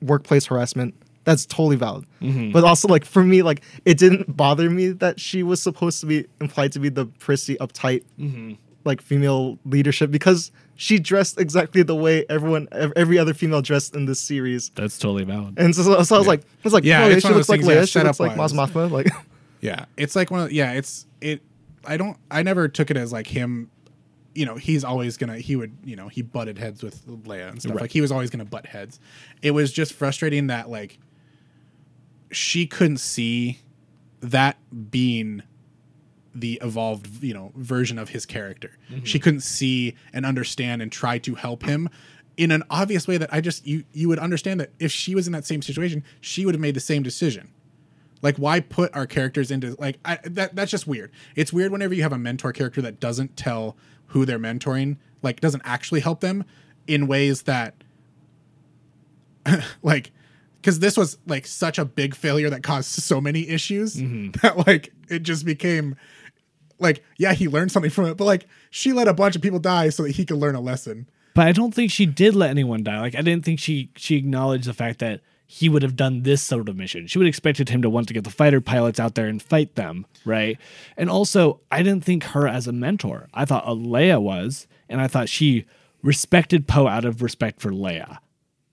workplace harassment that's totally valid mm-hmm. but also like for me like it didn't bother me that she was supposed to be implied to be the prissy uptight mm-hmm. like female leadership because she dressed exactly the way everyone every other female dressed in this series That's totally valid. and so, so I was like I was like Yeah, oh, yeah, it's she one of looks those like things, yeah, Leia she looks like Maz setup-wise. Mothma like Yeah, it's like one of yeah, it's it. I don't. I never took it as like him. You know, he's always gonna. He would. You know, he butted heads with Leia and stuff. Right. Like he was always gonna butt heads. It was just frustrating that like she couldn't see that being the evolved you know version of his character. Mm-hmm. She couldn't see and understand and try to help him in an obvious way that i just you you would understand that if she was in that same situation she would have made the same decision. Like why put our characters into like I, that that's just weird. It's weird whenever you have a mentor character that doesn't tell who they're mentoring like doesn't actually help them in ways that like because this was like such a big failure that caused so many issues mm-hmm. that like it just became like yeah he learned something from it but like she let a bunch of people die so that he could learn a lesson But I don't think she did let anyone die. Like I didn't think she she acknowledged the fact that he would have done this sort of mission. She would have expected him to want to get the fighter pilots out there and fight them, right? And also, I didn't think her as a mentor. I thought Leia was, and I thought she respected Poe out of respect for Leia.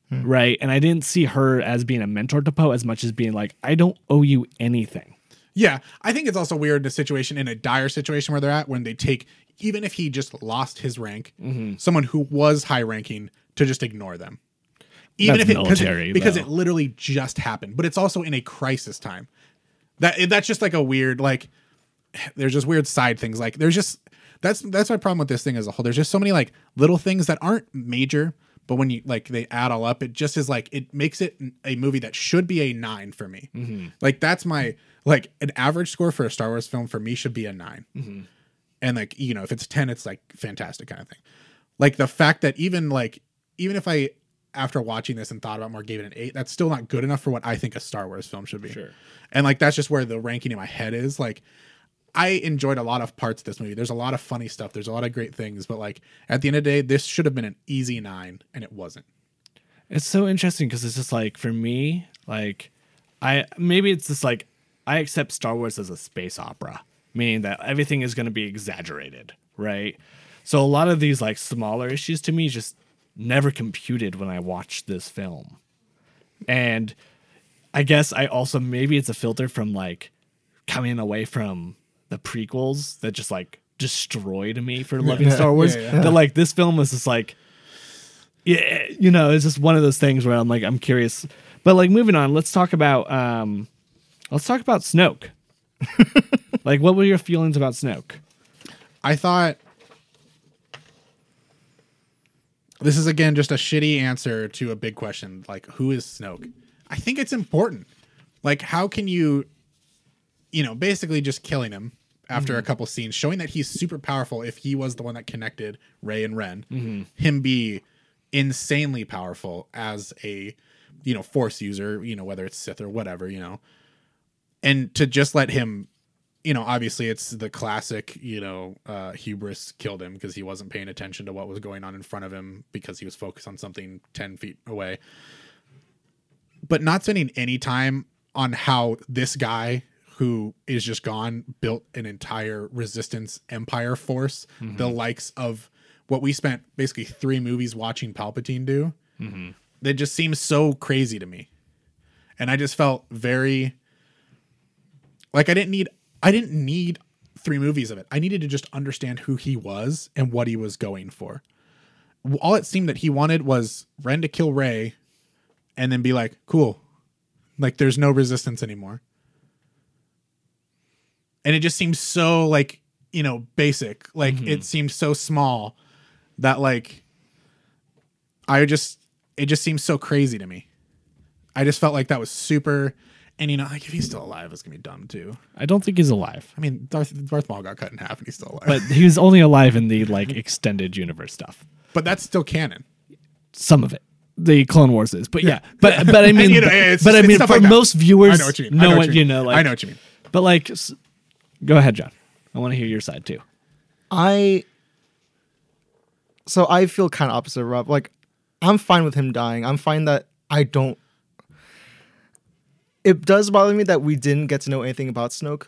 Hmm. Right? And I didn't see her as being a mentor to Poe as much as being like, I don't owe you anything. Yeah, I think it's also weird in a situation in a dire situation where they're at when they take even if he just lost his rank, mm-hmm. someone who was high ranking to just ignore them. Even That's if it military, it, because though. it literally just happened, but it's also in a crisis time. That that's just like a weird like there's just weird side things like there's just that's that's my problem with this thing as a whole. There's just so many like little things that aren't major, but when you like they add all up, it just is like it makes it a movie that should be a nine for me. Mm-hmm. Like that's my like an average score for a Star Wars film for me should be a 9 mm-hmm. and like you know if it's ten, it's like fantastic kind of thing. Like the fact that even like even if I after watching this and thought about more gave it an eight, that's still not good enough for what I think a Star Wars film should be. Sure. And like that's just where the ranking in my head is. Like I enjoyed a lot of parts of this movie. There's a lot of funny stuff. There's a lot of great things, but like at the end of the day, this should have been an easy nine, and it wasn't. It's so interesting because it's just like for me, like I maybe it's just like I accept Star Wars as a space opera, meaning that everything is going to be exaggerated, right? So a lot of these like smaller issues to me just never computed when I watched this film. And I guess I also maybe it's a filter from like coming away from the prequels that just like destroyed me for loving Star Wars. Yeah, yeah. That like this film was just like, yeah, you know, it's just one of those things where I'm like, I'm curious. But like moving on, let's talk about um, let's talk about Snoke. like, what were your feelings about Snoke? I thought this is again just a shitty answer to a big question like who is Snoke? I think it's important. Like how can you you know, basically just killing him after a couple scenes showing that he's super powerful if he was the one that connected Rey and Ren. Him be insanely powerful as a you know, force user, you know, whether it's Sith or whatever, you know. And to just let him you know, obviously it's the classic, you know, uh, hubris killed him because he wasn't paying attention to what was going on in front of him because he was focused on something 10 feet away. But not spending any time on how this guy who is just gone built an entire resistance empire force, the mm-hmm. likes of what we spent basically three movies watching Palpatine do. Mm-hmm. That just seems so crazy to me. And I just felt very like I didn't need I didn't need three movies of it. I needed to just understand who he was and what he was going for. All it seemed that he wanted was Ren to kill Rey and then be like, cool. Like there's no resistance anymore. And it just seems so like, you know, basic. Like it mm-hmm. seems so small that like I just it just seems so crazy to me. I just felt like that was super and you know, like if he's still alive, it's gonna be dumb too. I don't think he's alive, I mean, Darth Darth Maul got cut in half, and he's still alive. but he was only alive in the like extended universe stuff. but that's still canon. Some of it. The Clone Wars is, but yeah, but but I mean, you know, but, but I mean, for like most viewers, I know what you mean. I know what what you you know. Like, I know what you mean. But like, go ahead, John. I want to hear your side too. I so I feel kind of opposite of Rob. Like I'm fine with him dying. I'm fine that I don't. It does bother me that we didn't get to know anything about Snoke,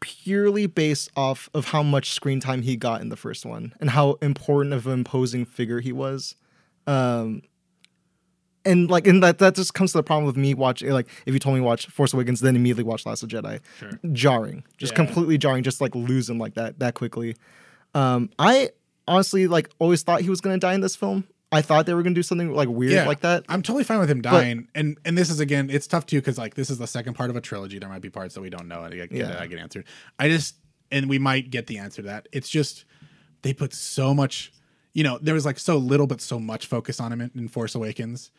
purely based off of how much screen time he got in the first one and how important of an imposing figure he was. Um, and like, and that that just comes to the problem with me watching. Like, if you told me to watch Force Awakens, then immediately watch Last of Jedi, jarring, just Yeah. completely jarring, just like losing like that that quickly. Um, I honestly like always thought he was gonna die in this film. I thought they were gonna do something like weird like that. I'm totally fine with him dying. and and this is again, it's tough too because like this is the second part of a trilogy. There might be parts that we don't know and I get, Yeah. I get answered. I just and we might get the answer to that. It's just they put so much. You know, there was like so little but so much focus on him in, in Force Awakens,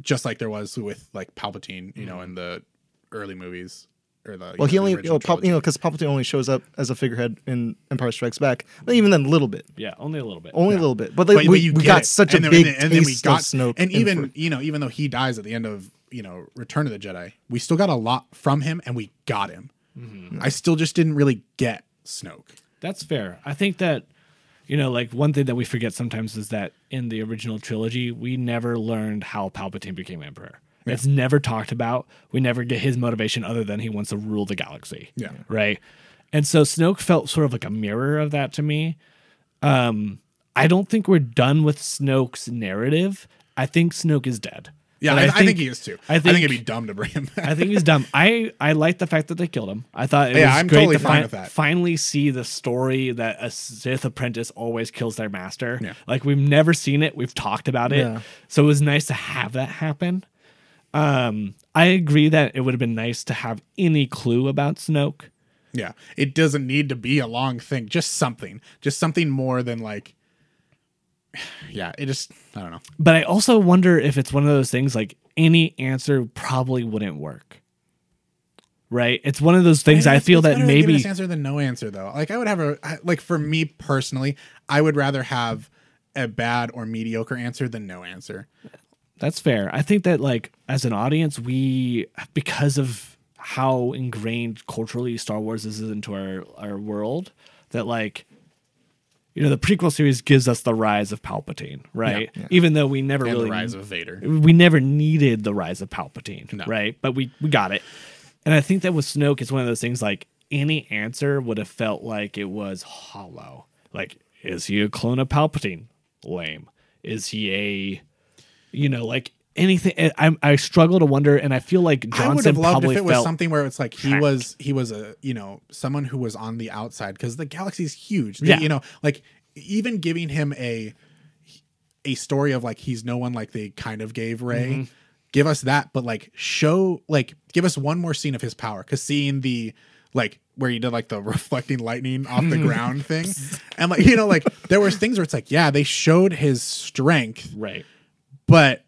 just like there was with like Palpatine. You know, in the early movies or the Mm-hmm. Well, he know, the only, you know, Pal- you know, because Palpatine only shows up as a figurehead in Empire Strikes Back, but even then, a little bit, Yeah, only a little bit. only a little bit. But, like, But- but we, you we got it. such a And then- big and then, and then we got of Snoke, and even for- you know even though he dies at the end of you know Return of the Jedi, we still got a lot from him, and we got him. Mm-hmm. I still just didn't really get Snoke. That's fair. I think that you know, like one thing that we forget sometimes is that in the original trilogy, we never learned how Palpatine became emperor. It's never talked about. We never get his motivation other than he wants to rule the galaxy. Yeah. Right. And so Snoke felt sort of like a mirror of that to me. Um, I don't think we're done with Snoke's narrative. I think Snoke is dead. Yeah, And I, I think, he is too. I I think, think- it'd be dumb to bring him back. I think he's dumb. I I like the fact that they killed him. I thought it Yeah, was I'm great totally to fine that. finally see the story that a Sith apprentice always kills their master. Yeah. Like we've never seen it. We've talked about it. Yeah. So it was nice to have that happen. Um, I agree that it would have been nice to have any clue about Snoke. yeah, it doesn't need to be a long thing. Just something. Just something more than like. Yeah, it just I don't know. But I also wonder if it's one of those things like any answer probably wouldn't work. Right? It's one of those things I It's- feel that maybe give answer than no answer though. Like I would have a like for me personally, I would rather have a bad or mediocre answer than no answer. That's fair. I think that like as an audience, we because of how ingrained culturally Star Wars is into our our world, that like you know the prequel series gives us the rise of Palpatine, right? Even though we never And really the rise of Vader. we never needed the rise of Palpatine, No. right? But we we got it. And I think that with Snoke, it's one of those things like any answer would have felt like it was hollow. Like, is he a clone of Palpatine? Lame. Is he a, you know, like anything. I I struggle to wonder, and I feel like I would Johnson have loved if it was something where it's like he was he was a you know someone who was on the outside because the galaxy's huge. Yeah. you know, like even giving him a a story of like he's no one like they kind of gave Rey. Mm-hmm. Give us that, but like show like give us one more scene of his power because seeing the like where he did like the reflecting lightning off the ground thing, and like you know like there was things where it's like yeah they showed his strength right. but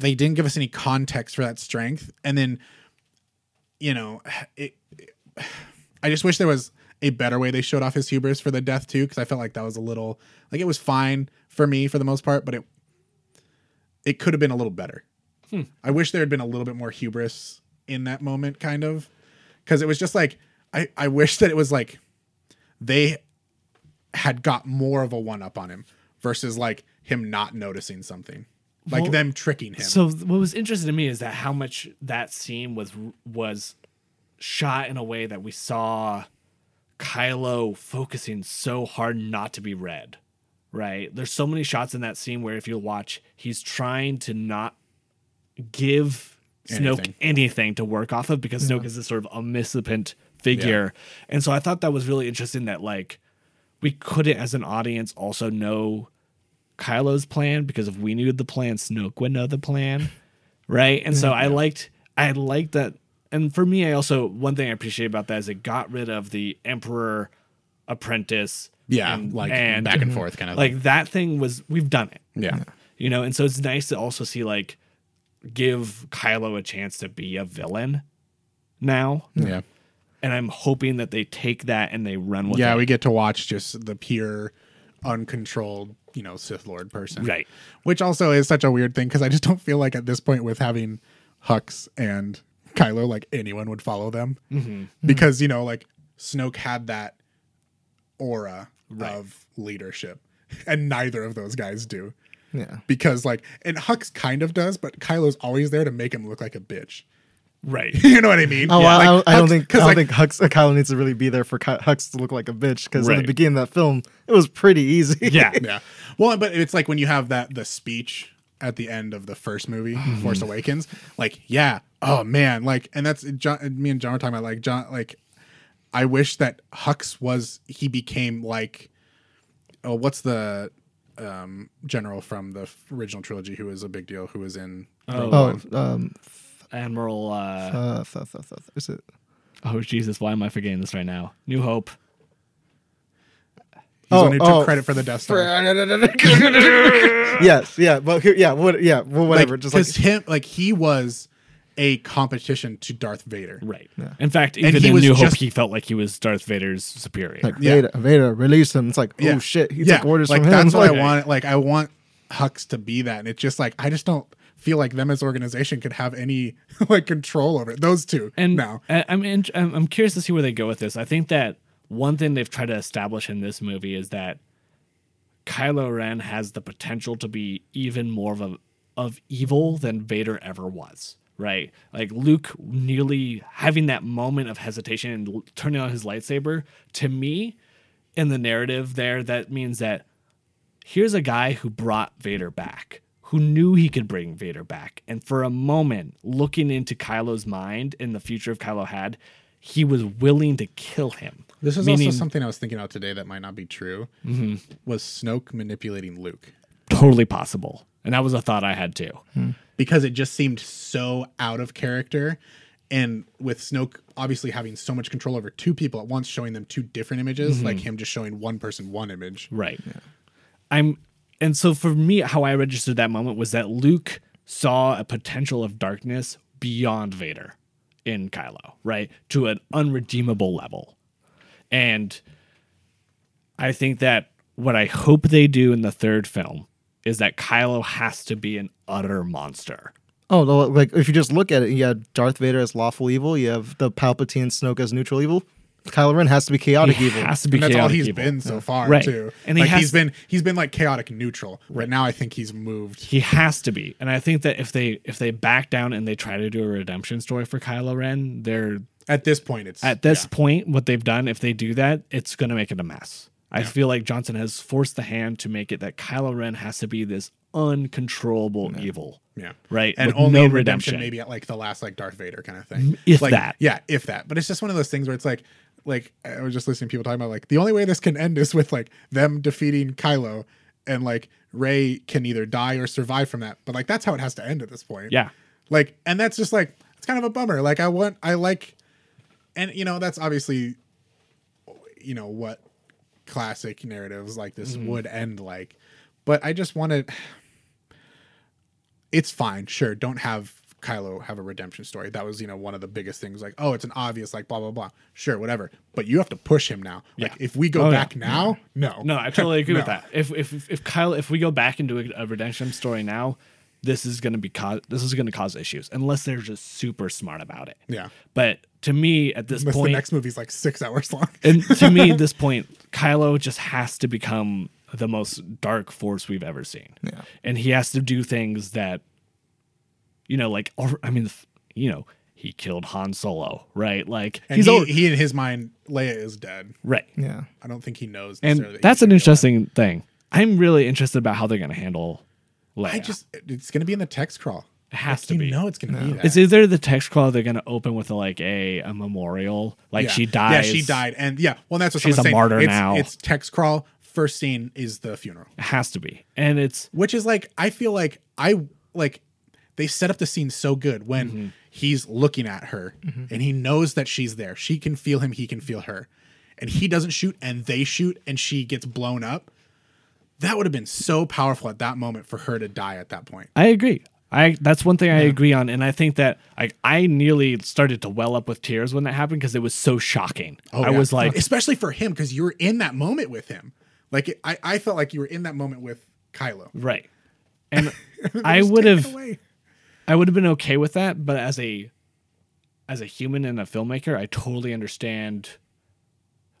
they didn't give us any context for that strength. And then you know it, i just wish there was a better way they showed off his hubris for the death too because i felt like that was a little like it was fine for me for the most part but it it could have been a little better. Hmm. I wish there had been a little bit more hubris in that moment kind of because it was just like i i wish that it was like they had got more of a one up on him versus like him not noticing something like Well, them tricking him So what was interesting to me is that how much that scene was was shot in a way that we saw Kylo focusing so hard not to be read. Right? There's so many shots in that scene where if you watch, he's trying to not give Snoke Anything. anything, to work off of because Snoke is this sort of omniscient figure. And so I thought that was really interesting that like we couldn't as an audience also know Kylo's plan because if we knew the plan, Snoke would know the plan, right? And so I liked I liked that. And for me, I also one thing I appreciate about that is it got rid of the Emperor apprentice. yeah and- like and back and mhm. forth kind of like that thing was we've done it, yeah you know. And so it's nice to also see like give Kylo a chance to be a villain now. yeah And I'm hoping that they take that and they run with yeah it. Yeah, we get to watch just the pure uncontrolled you know sith lord person Right. which also is such a weird thing because i just don't feel like at this point with having hux and kylo like anyone would follow them Mm-hmm. because you know like snoke had that aura of leadership and neither of those guys do Yeah. because like and hux kind of does but kylo's always there to make him look like a bitch Right. you know what i mean Oh, Yeah, I, like, I, I don't think I 'cause, don't like, think Hux, uh, Kylo needs to really be there for Ky- Hux to look like a bitch because in the beginning of that film it was pretty easy. Yeah. yeah. Well, but it's like when you have that the speech at the end of the first movie, Mm-hmm. Force Awakens. Like, yeah, oh man, like, and that's John. Me and John were talking about like John. Like, I wish that Hux was he became like, oh, what's the um general from the original trilogy who was a big deal who was in oh, Oh, One? um, Admiral. Uh, uh, th- th- th- is it? oh Jesus, why am I forgetting this right now? New Hope. He's the Oh, one who took oh. credit for the Death Star. yes, yeah, but here- yeah, what, yeah, well, whatever. Like, just like 'cause him, like he was a competition to Darth Vader. Right. In fact, And even he in was New Hope, just- he felt like he was Darth Vader's superior. like Yeah. Vader, Vader, release him. It's like, oh Yeah. shit, he yeah, took orders like from him. that's what Like, I want. Like I want Hux to be that, and it's just like I just don't feel like them as organization could have any like control over it. Those two and now. I'm in, I'm I'm curious to see where they go with this. I think that one thing they've tried to establish in this movie is that Kylo Ren has the potential to be even more of a of evil than Vader ever was. Right, like Luke nearly having that moment of hesitation and turning on his lightsaber. To me, in the narrative, there that means that here's a guy who brought Vader back, who knew he could bring Vader back. And for a moment, looking into Kylo's mind and the future of Kylo had, he was willing to kill him. This is Meaning- also something I was thinking about today that might not be true. Mm-hmm. Was Snoke manipulating Luke totally possible. And that was a thought I had too. Hmm. because it just seemed so out of character. And with Snoke obviously having so much control over two people at once, showing them two different images, mm-hmm. like him just showing one person one image. Right. I'm and so for me how I registered that moment was that Luke saw a potential of darkness beyond Vader in Kylo, right? To an unredeemable level. And I think that what I hope they do in the third film is that Kylo has to be an utter monster. oh, like if you just look at it, you have Darth Vader as lawful evil. You have the Palpatine Snoke as neutral evil. Kylo Ren has to be chaotic He evil. has to be And that's all chaotic he's evil. been so far Right. too. And he like has- he's been he's been like chaotic neutral. Right now I think he's moved. He has to be. And I think that if they if they back down and they try to do a redemption story for Kylo Ren, they're At this point it's at this yeah. point, what they've done, if they do that, it's going to make it a mess. I feel like Johnson has forced the hand to make it that Kylo Ren has to be this uncontrollable evil. Yeah. Right. And with only no redemption, redemption. maybe at like the last like Darth Vader kind of thing. If Like, that. Yeah, if that. But it's just one of those things where it's like like I was just listening to people talking about like the only way this can end is with like them defeating Kylo and like Rey can either die or survive from that. But like that's how it has to end at this point. Yeah. Like and that's just like it's kind of a bummer. Like I want I like and you know that's obviously you know what classic narratives like this Mm-hmm. would end like. But I just want wanted it's fine. Sure, don't have Kylo have a redemption story. That was, you know, one of the biggest things. Like, oh, it's an obvious, like, blah blah blah. Sure, whatever. But you have to push him now. Like, Yeah. if we go Oh, yeah. back now, mm-hmm. no, No, I totally agree with that. If if if Kyle, if we go back into a, a redemption story now, this is going to be cause this is going to cause issues unless they're just super smart about it. Yeah. But to me, at this Unless the point, next movie's like six hours long. and to me, at this point, Kylo just has to become the most dark force we've ever seen. Yeah. And he has to do things that, you know, like, or, I mean, you know, he killed Han Solo, right? Like, And he's he, al- he in his mind, Leia is dead. right. Yeah. I don't think he knows. And that that's an gonna interesting thing. I'm really interested about how they're going to handle Leia. I just it's gonna be in the text crawl. It has Like, to you be. know it's gonna be that. It's either the text crawl they're going to open with a, like a, a memorial, like yeah. she dies. Yeah, she died, and yeah. Well, that's what She's someone's a saying. martyr it's, now. It's text crawl. First scene is the funeral. It has to be, and it's which is like I feel like I like they set up the scene so good when Mm-hmm. he's looking at her and he knows that she's there. She can feel him, he can feel her. And he doesn't shoot and they shoot and she gets blown up. That would have been so powerful at that moment for her to die at that point. I agree. I that's one thing I agree on, and I think that I I nearly started to well up with tears when that happened because it was so shocking. I Oh, yeah. was like, especially for him because you were in that moment with him. Like it, I, I felt like you were in that moment with Kylo. right, and I would have. I would have been okay with that, but as a as a human and a filmmaker, I totally understand.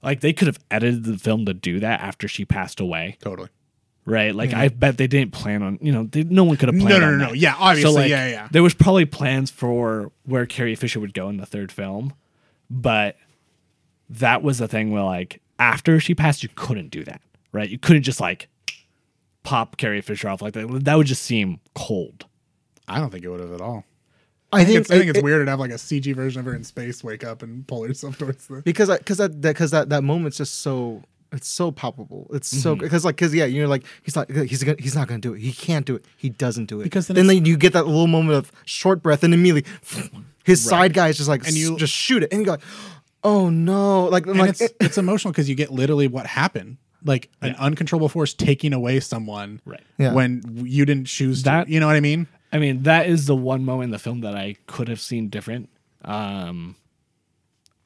Like they could have edited the film to do that after she passed away, totally. right? Like I bet they didn't plan on, you know, they, no one could have planned. No, no, on no, no. Yeah, obviously, yeah, yeah. There was probably plans for where Carrie Fisher would go in the third film, but that was the thing where like after she passed, you couldn't do that, right? You couldn't just like pop Carrie Fisher off like that. That would just seem cold. I don't think it would have at all. I I think think it's, I think it's it- weird to have like a CG version of her in space wake up and pull herself towards the. because because that because that, that moment's just so it's so palpable. It's so Mm-hmm. because like because yeah, you're like he's not he's gonna, he's not gonna do it. He can't do it. He doesn't do it. Because then and it's- then you get that little moment of short breath, and immediately his side guy is just like And you- s- just shoot it, and you go, like, oh no, like And like it's it- it's emotional because you get literally what happened, like an uncontrollable force taking away someone, Right. Yeah. When you didn't choose That- to, you know what I mean? I mean, that is the one moment in the film that I could have seen different. Um,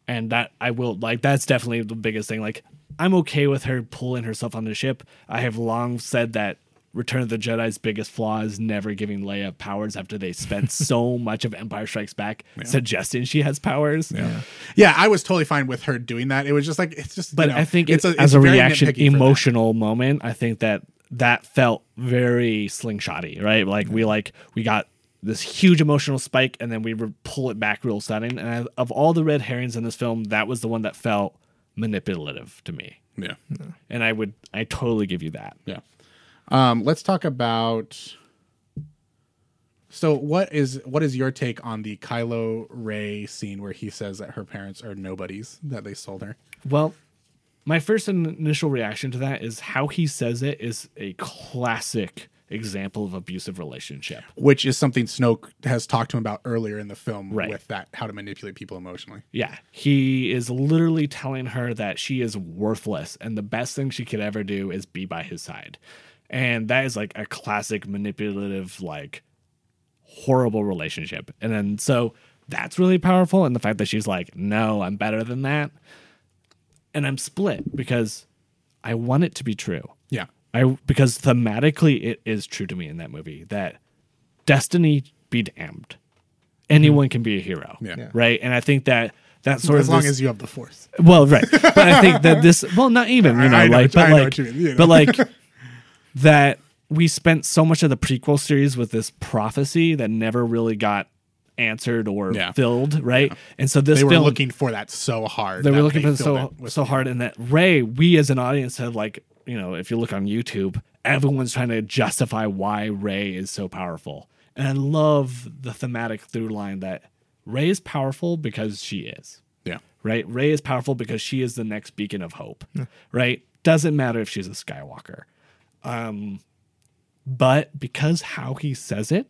and that I will like that's definitely the biggest thing. Like I'm okay with her pulling herself on the ship. I have long said that Return of the Jedi's biggest flaw is never giving Leia powers after they spent so much of Empire Strikes Back suggesting she has powers. Yeah, yeah, I was totally fine with her doing that. It was just like it's just, But you know, I think it's it, a, as it's a reaction, nitpicky for that. emotional moment, I think that that felt very slingshotty, right? Like we like we got this huge emotional spike, and then we would pull it back real sudden. And I, of all the red herrings in this film, that was the one that felt manipulative to me. Yeah, And I would, I totally give you that. yeah. Um, let's talk about. So what is what is your take on the Kylo Rey scene where he says that her parents are nobodies that they sold her? Well, my first initial reaction to that is how he says it is a classic example of abusive relationship. Which is something Snoke has talked to him about earlier in the film Right. with that how to manipulate people emotionally. Yeah, he is literally telling her that she is worthless and the best thing she could ever do is be by his side. And that is like a classic manipulative, like horrible relationship. And then so that's really powerful. And the fact that she's like, no, I'm better than that. And I'm split because I want it to be true. Yeah. I because thematically it is true to me in that movie that destiny be damned. Mm-hmm. Anyone can be a hero. Yeah. Yeah. Right. And I think that that sort as of long this- as you have the force. well, right. But I think that this well, not even, you know, I know like what but like mean, you know. but like that we spent so much of the prequel series with this prophecy that never really got answered or Yeah. filled, right? And so this They were film looking for that so hard. they were looking for so so hard and that rey we as an audience have like you know if you look on youtube everyone's trying to justify why Rey is so powerful. And I love the thematic through line that Rey is powerful because she is Yeah. right? Rey is powerful because she is the next beacon of hope, right? Doesn't matter if she's a Skywalker. Um, but because how he says it,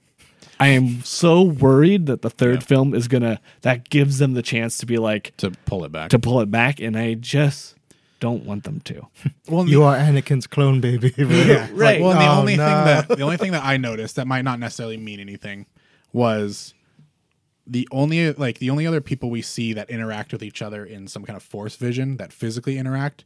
I am so worried that the third Yeah. film is gonna that gives them the chance to be like To pull it back. to pull it back, and I just don't want them to. well, You are Anakin's clone, baby. Yeah, Right. Well, and the Oh, only no. thing that the only thing that I noticed that might not necessarily mean anything was the only like the only other people we see that interact with each other in some kind of force vision that physically interact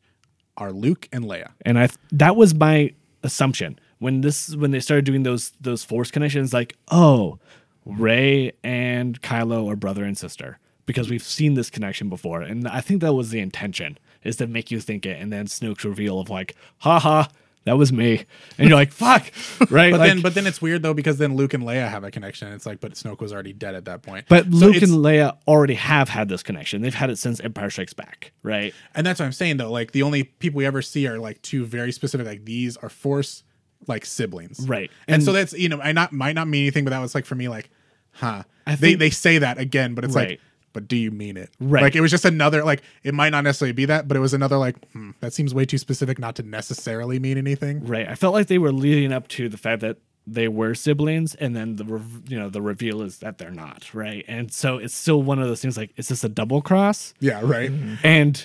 are Luke and Leia. and I that was my assumption when this when they started doing those those force connections like oh Rey and Kylo are brother and sister because we've seen this connection before and I think that was the intention is to make you think it and then Snoke's reveal of like haha that was me and you're like fuck right But Like- then, but then it's weird though because then Luke and Leia have a connection. It's like, but Snoke was already dead at that point. but So Luke and Leia already have had this connection they've had it since Empire Strikes Back right And that's what I'm saying though. Like the only people we ever see are like two very specific. Like these are force like siblings, Right. And, And- so that's you know I not might not mean anything, but that was like for me like, huh? I they they say that again, but it's like, but do you mean it? Right. Like it was just another like it might not necessarily be that, but it was another like hmm, that seems way too specific not to necessarily mean anything. Right. I felt like they were leading up to the fact that they were siblings, and then the rev- you know the reveal is that they're not. Right. And so it's still one of those things like, is this a double cross? Yeah, right. And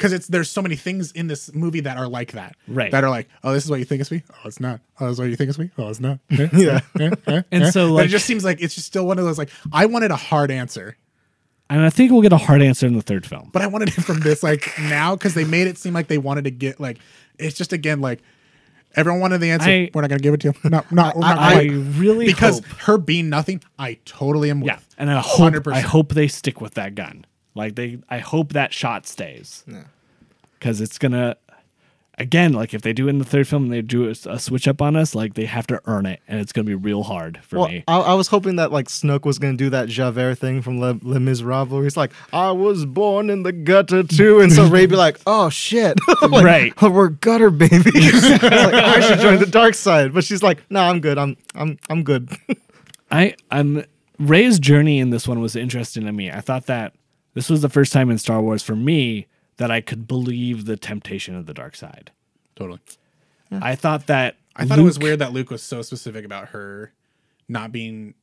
Because it's there's so many things in this movie that are like that, Right. That are like, oh, this is what you think it's me. Oh, it's not. Oh, this is what you think it's me. Oh, it's not. yeah. And so, but like- it just seems like it's just still one of those like I wanted a hard answer. and I think we'll get a hard answer in the third film. but I wanted it from this like now because they made it seem like they wanted to get like it's just again like everyone wanted the answer. I- we're not gonna give it to you. No, no, we're not. I really because hope, her being nothing, I totally am. With. Yeah, and I hope 100%. I hope they stick with that gun. Like they, I hope that shot stays. Yeah. Because it's gonna, again, like if they do it in the third film, and they do a, a switch up on us. Like they have to earn it, and it's gonna be real hard for Well, me. I, I was hoping that like Snoke was gonna do that Javert thing from Les, Les Miserables. Where he's like, "I was born in the gutter too," and so Rey be like, "Oh shit, Like, Right. oh, we're gutter babies. like, I should join the dark side." But she's like, "No, I'm good. I'm I'm I'm good." I I'm Rey's journey in this one was interesting to me. I thought that this was the first time in Star Wars for me that I could believe the temptation of the dark side. totally. I thought that I thought it was weird that Luke was so specific about her not being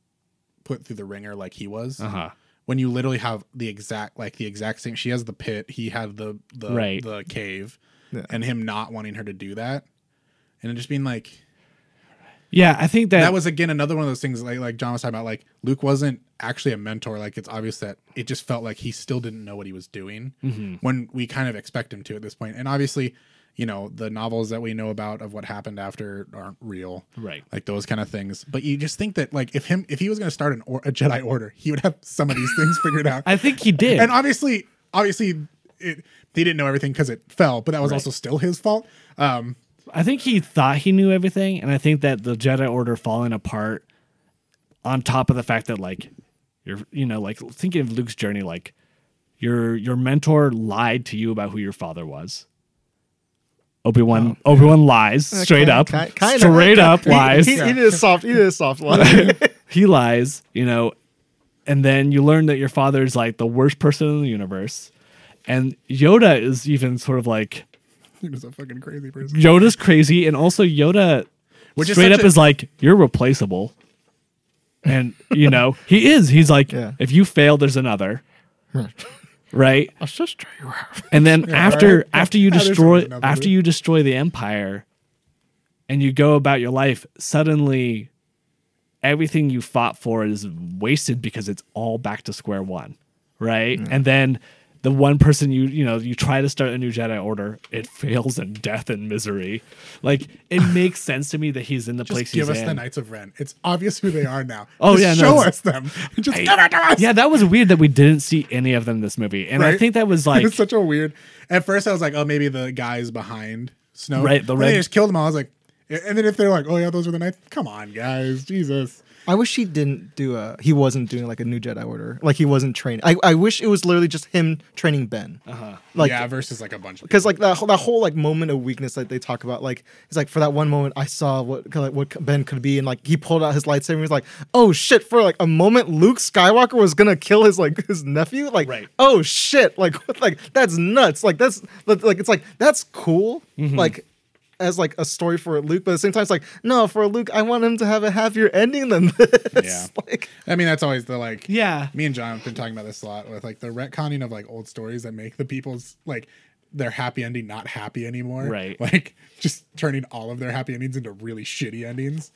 put through the ringer like he was. Uh-huh. When you literally have the exact like the exact same. She has the pit. He had the the Right. the cave, Yeah. and him not wanting her to do that, and it just being like. Yeah, I think that, that was again another one of those things like like John was talking about. Like Luke wasn't actually a mentor. Like it's obvious that it just felt like he still didn't know what he was doing Mm-hmm. when we kind of expect him to at this point. And obviously, you know, the novels that we know about of what happened after aren't real, Right. Like those kind of things. But you just think that like if him if he was going to start an or, a Jedi Order, he would have some of these things figured out. I think he did. and obviously, obviously, it, he didn't know everything because it fell, but that was Right. also still his fault. Um, I think he thought he knew everything, and I think that the Jedi Order falling apart, on top of the fact that like you're, you know, like thinking of Luke's journey, like your your mentor lied to you about who your father was. Obi Wan Obi oh, Wan lies straight up, Ki- kinda. straight up He- lies. He, he, did a soft. He did a soft line. he lies, you know, and then you learn that your father is like the worst person in the universe, and Yoda is even sort of like he was a fucking crazy person. Yoda's crazy, and also Yoda Which is straight such up a- is like you're replaceable, and you know he is. He's like, Yeah. if you fail, there's another, right? Sister you have. And then after right. after you there's destroy always another. after you destroy the empire, and you go about your life, suddenly everything you fought for is wasted because it's all back to square one, right? And then the one person you you know you try to start a new Jedi Order, it fails in death and misery. Like it makes sense to me that he's in the place Just give he's us in. the Knights of Ren. It's obvious who they are now. Oh, Just yeah, show it's- us them. Just give it to us. yeah, that was weird that we didn't see any of them in this movie, and I think that was like such a weird. At first, I was like, oh, maybe the guys behind Snoke. Right, the But They just killed them all. I was like, and then if they're like, oh yeah, those are the Knights. Come on, guys, Jesus. I wish he didn't do a. He wasn't doing like a new Jedi Order. Like he wasn't training. I, I wish it was literally just him training Ben. Uh-huh. Like yeah, versus like a bunch of because like that whole, that whole like moment of weakness that they talk about like it's like for that one moment I saw what like, what Ben could be and like he pulled out his lightsaber and he was like oh shit for like a moment Luke Skywalker was gonna kill his like his nephew like Right. oh shit like like that's nuts like that's like it's like that's cool like as like a story for Luke but at the same time it's like no for Luke I want him to have a happier ending than this Yeah. like I mean, that's always the like. Yeah. Me and John have been talking about this a lot with like the retconning of like old stories that make the people's like their happy ending not happy anymore. Right. Like just turning all of their happy endings into really shitty endings.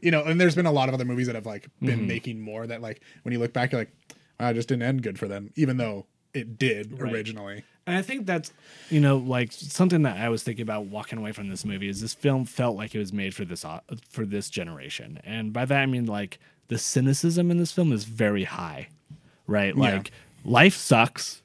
You know, and there's been a lot of other movies that have like been Mm-hmm. making more that like when you look back, you're like, wow, it just didn't end good for them, even though it did Right. originally. And I think that's, you know, like something that I was thinking about walking away from this movie is this film felt like it was made for this uh, for this generation, and by that I mean like the cynicism in this film is very high, right? Yeah. Like life sucks,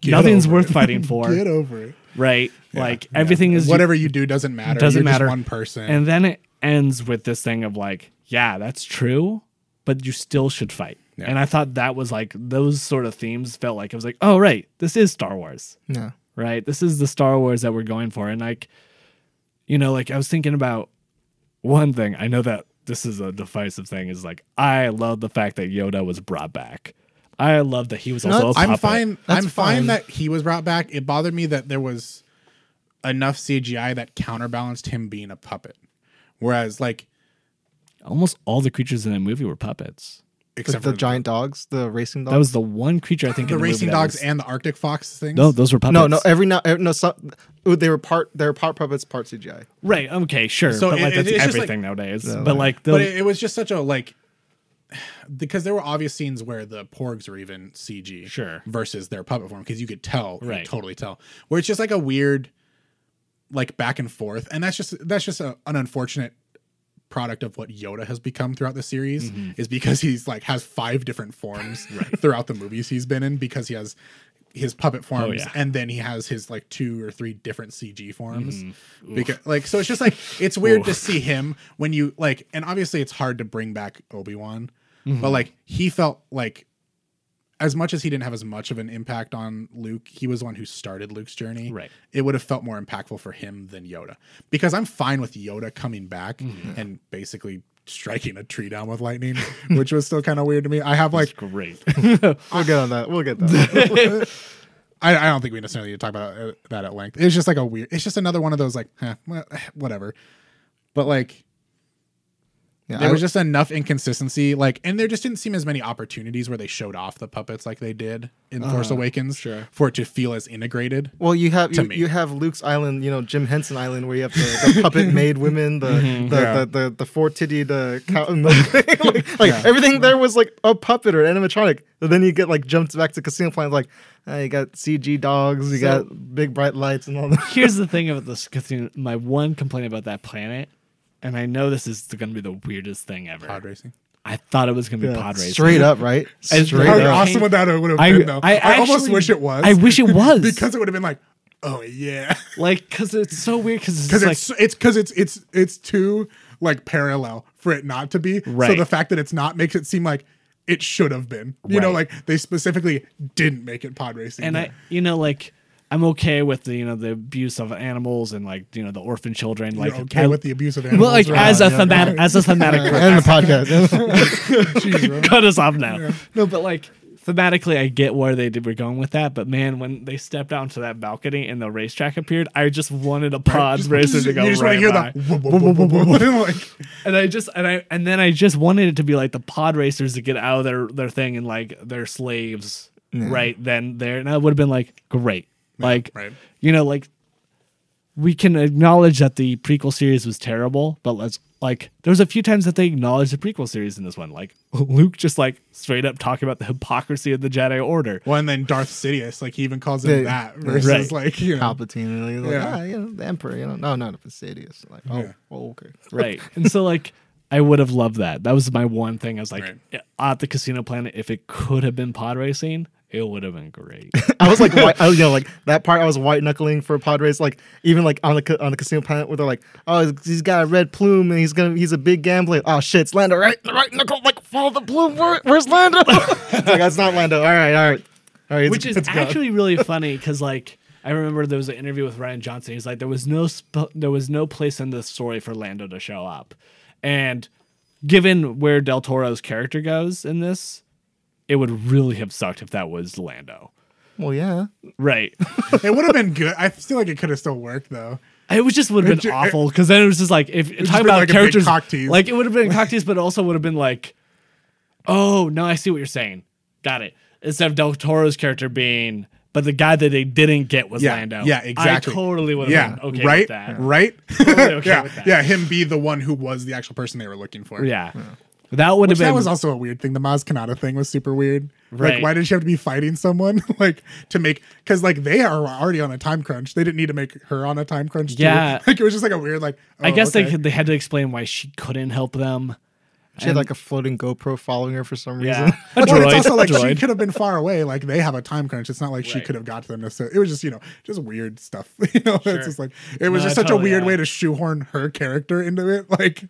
Get nothing's worth it. fighting for, Get over it. right? Yeah, like yeah. everything is whatever you do doesn't matter. doesn't You're just matter. one person. and then it ends with this thing of like, yeah, that's true, but you still should fight. Yeah. And I thought that was like those sort of themes felt like it was like, oh right, this is Star Wars yeah right? This is the Star Wars that we're going for. And like, you know, like I was thinking about one thing. I know that this is a divisive thing, is like I love the fact that Yoda was brought back. I love that he was No, also a I'm fine. That's I'm fine, fine. that he was brought back. It bothered me that there was enough CGI that counterbalanced him being a puppet. Whereas, like, Almost all the creatures in that movie were puppets. Except the, for giant dogs the racing dogs That was the one creature I think the in the racing movie dogs was- and the Arctic fox things. no, those were puppets. no no every now eh, no some they were part they were part puppets part CGI right. Okay, sure. So but like that's it's just everything nowadays. Yeah, but like- like the but it, it was just such a like because there were obvious scenes where the porgs were even CG, Sure. versus their puppet form because you could tell, you could Right. totally tell. Where it's just like a weird, like back and forth, and that's just that's just a, an unfortunate product of what Yoda has become throughout the series Mm-hmm. is because he's like has five different forms throughout the movies he's been in because he has his puppet forms Oh, yeah. and then he has his like two or three different CG forms Mm-hmm. because like so it's just like it's weird to see him when you like and obviously it's hard to bring back Obi-Wan Mm-hmm. but like he felt like as much as he didn't have as much of an impact on Luke, he was the one who started Luke's journey. Right. It would have felt more impactful for him than Yoda. Because I'm fine with Yoda coming back Mm-hmm. and basically striking a tree down with lightning, which was still kind of weird to me. I have like great. we'll get on that we'll get that I, I don't think we necessarily need to talk about uh, that at length. It's just like a weird. It's just another one of those like, eh, whatever. But like, yeah there I- was just enough inconsistency. Like, and there just didn't seem as many opportunities where they showed off the puppets like they did in Force Awakens, sure. for it to feel as integrated. Well, you have you, you have Luke's Island, you know, Jim Henson Island, where you have the, the puppet made women, the the, Yeah. the, the the four titted uh, cow and milk thing. like, like everything there was like a puppet or an animatronic. And then you get like jumped back to Casino Planet, like uh, you got CG dogs, you So- got big bright lights and all that. Here's the thing about this casino. My one complaint about that planet, and I know this is going to be the weirdest thing ever. Pod racing. I thought it was going to be Yeah, pod racing. Straight up, right? And Straight How up. on. awesome would that would have I- been, though? I I, almost actually- wish it was. I wish it was because it would have been like, oh yeah, like because it's so weird because because it's, like it's it's because it's it's it's too like parallel for it not to be. Right. So the fact that it's not makes it seem like it should have been. You know, like they specifically didn't make it pod racing. and I, you know, like I'm okay with the you know the abuse of animals and like you know the orphan children. You're Like okay I- with the abuse of animals. well, like right? as a yeah, thematic, as a thematic. and the podcast. Jeez, cut us off now. No, but like thematically, I get where they did, were going with that. But man, when they stepped out onto that balcony and the racetrack appeared, I just wanted a pod Just- racer to go you just right want to by. hear the and I just and I and then I just wanted it to be like the pod racers to get out of their their thing and like their slaves right then there, and I would have been like great, like right. you know like we can acknowledge that the prequel series was terrible, but let's like there was a few times that they acknowledged the prequel series in this one, like Luke just like straight up talking about the hypocrisy of the Jedi Order. Well, and then Darth Sidious, like he even calls him that versus Right. like you know, Palpatine, and like, Yeah. ah, you know, the Emperor, you know, no, not a Fastidious. Like, oh, Yeah. oh, okay. right and so like i would have loved that that was my one thing i was like Right. at the casino planet if it could have been pod racing it would have been great. I was like, white, I, you know, like that part. I was white knuckling for Padres. Like even like on the on the casino planet where they're like, oh, he's- he's got a red plume and he's gonna he's a big gambler. Oh shit, it's Lando, right? Right knuckle, like follow the plume. Where, where's Lando? it's like that's not Lando. All right, all right, all right. which is it's gone. actually really funny because like I remember there was an interview with Rian Johnson. He's like, there was no sp- there was no place in the story for Lando to show up, and given where Del Toro's character goes in this, it would really have sucked if that was Lando. well, yeah. Right. it would have been good. I feel like it could have still worked though. It was just would have It been awful because then it was just like if talking about like characters, like it would have been cock tease, but also would have been like, oh no, I see what you're saying. Got it. Instead of Del Toro's character being, but the guy that they didn't get was Yeah, Lando. yeah, exactly. I totally would have Yeah, been okay right, with that. right. okay yeah, with that. yeah. Him be the one who was the actual person they were looking for. Yeah. That would have been that was also a weird thing. The Maz Kanata thing was super weird. Right. Like, why did she have to be fighting someone? like to make because like they are already on a time crunch. They didn't need to make her on a time crunch. Too. Yeah. Like it was just like a weird like. I oh, guess they okay. could, they had to explain why she couldn't help them. She had like a floating GoPro following her for some Yeah. reason. A Well, it's also a like she could have been far away. Like they have a time crunch. It's not like she could have got to them necessarily. It was just you know just weird stuff. you know, Sure. it's just like it was No, just such totally, a weird yeah. way to shoehorn her character into it. Like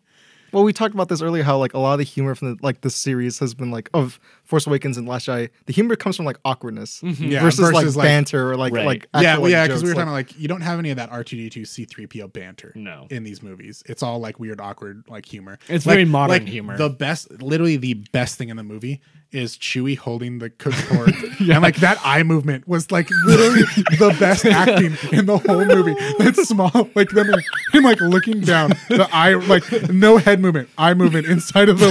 Well, we talked about this earlier. How like a lot of the humor from the, like the series has been like of Force Awakens and Last Jedi. The humor comes from like awkwardness mm-hmm. Yeah, versus, versus, like, like- banter or like Right. like yeah, actual, well, yeah, like, because we were jokes, talking like you don't have any of that R two D two C three PO banter. No. in these movies, it's all like weird, awkward, like humor. It's Like- very modern like, humor. The best, literally the best thing in the movie is Chewie holding the cooked pork, and like that eye movement was like literally the best acting in the whole movie. That small, like them, him like looking down, the eye, like no head movement, eye movement inside of the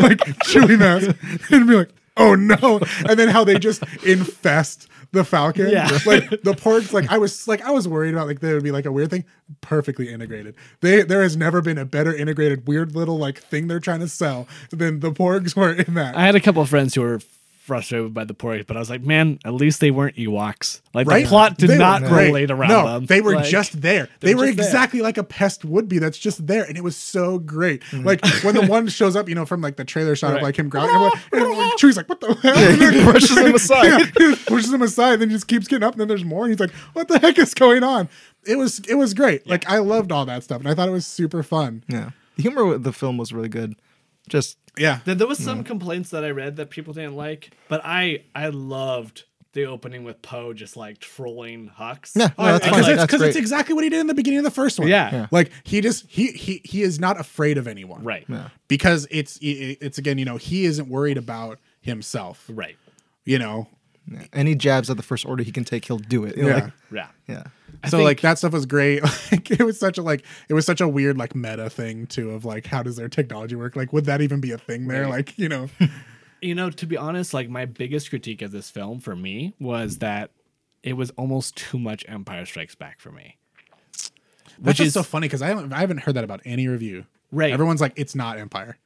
like Chewie mask, and be like. Oh no! And then how they just infest the Falcon. Yeah. Like the porgs, like I was like I was worried about like there would be like a weird thing. Perfectly integrated. They there has never been a better integrated weird little like thing they're trying to sell than the porgs were in that. I had a couple of friends who were frustrated by the porridge, but I was like, man, at least they weren't Ewoks. Like Right? the plot did They not great. relate around no, them. they were Like, just there. they They were were just there. exactly like a pest would be that's just there. And it was so great. Mm-hmm. Like when the one shows up, you know, from like the trailer shot Right. of like him growling, and, like, and like, Chewie's like, what the hell? Yeah, he brushes him aside. Yeah, he pushes him aside, then he just keeps getting up, and then there's more, and he's like, "What the heck is going on?" It was it was great. Like I loved all that stuff, and I thought it was super fun. Yeah, the humor with the film was really good. Just Yeah, There, there was some complaints that I read that people didn't like, but I I loved the opening with Poe just like trolling Hux. Yeah. No, that's because fine. it's, That's 'cause it's exactly what he did in the beginning of the first one. Yeah. Yeah. like he just he he he is not afraid of anyone, Right. yeah. Because it's it's again, you know, he isn't worried about himself. Right. You know, yeah. any jabs at the first order he can take, he'll do it. Yeah. Like, Yeah. yeah. so think- like that stuff was great. Like it was such a like it was such a weird like meta thing too of like how does their technology work? Like would that even be a thing there? Right. Like you know, You know, to be honest, like my biggest critique of this film for me was that it was almost too much Empire Strikes Back for me. which is is- so funny because I haven't I haven't heard that about any review. Right. Everyone's like it's not Empire.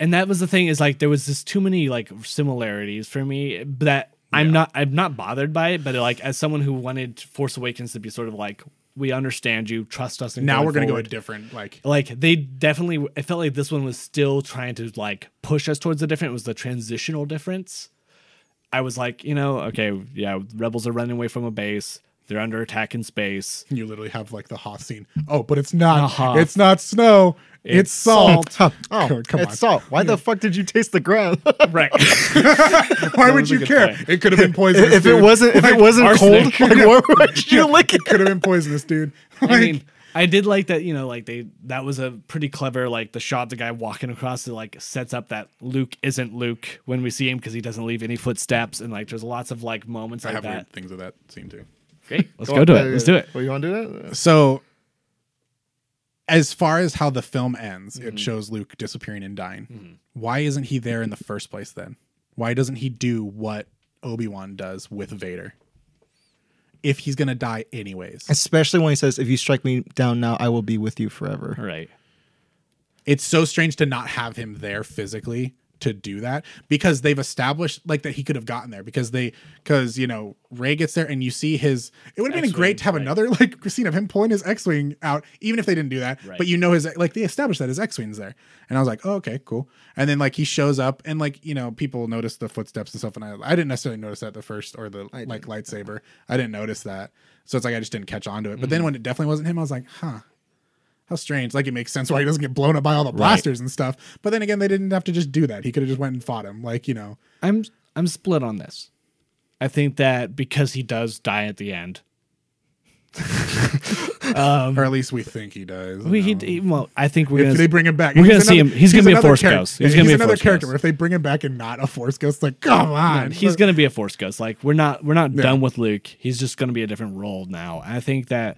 and that was the thing is like there was just too many like similarities for me that I'm not I'm not bothered by it, but like as someone who wanted Force Awakens to be sort of like we understand you, trust us. And Now going we're gonna go a different like like they definitely it felt like this one was still trying to like push us towards the different it was the transitional difference. I was like you know okay yeah rebels are running away from a base they're under attack in space you literally have like the Hoth scene. Oh, but it's not. Uh-huh. It's not snow. It's, It's salt. Huh. Oh, Come- come it's on. salt. Why the fuck did you taste the ground? right Why would you care? point. It could have been poisonous. if it wasn't, if it wasn't arsenic. cold, like why would you lick it? it could have been poisonous, dude. i mean i did like that you know like they that was a pretty clever like the shot the guy walking across it like sets up that luke isn't luke when we see him because he doesn't leave any footsteps and like there's lots of like moments I like have that weird things of that scene too. Great let's go to it let's do it Well, you want to do that? So, as far as how the film ends, Mm-hmm. it shows Luke disappearing and dying. Why isn't he there in the first place then? Why doesn't he do what Obi Wan does with Vader? If he's gonna die anyways, Especially when he says, "If you strike me down now, I will be with you forever." right it's so strange to not have him there physically to do that because they've established like that he could have gotten there because they because you know Rey gets there and you see his it would have been great to have right. another like scene of him pulling his X-wing out even if they didn't do that Right. but you know his like they established that his X-wing's there. And I was like oh okay cool. And then like he shows up and like you know people notice the footsteps and stuff. And I I didn't necessarily notice that the first or the I like lightsaber. I didn't notice that. So it's like I just didn't catch on to it. But Mm-hmm. then when it definitely wasn't him I was like huh how strange. Like it makes sense why he doesn't get blown up by all the blasters and stuff. But then again, they didn't have to just do that. He could have just went and fought him. Like, you know. I'm I'm split on this. I think that because he does die at the end. Um, or at least we think he does. We, he, he- well, I think we're if gonna they bring him back, we're gonna he's see him- he's gonna be a another Force char- ghost. He's gonna be a another character. If they bring him back and not a force ghost, like come on, he's gonna be a force ghost. Like we're not we're not Yeah. done with Luke. He's just gonna be a different role now. I think that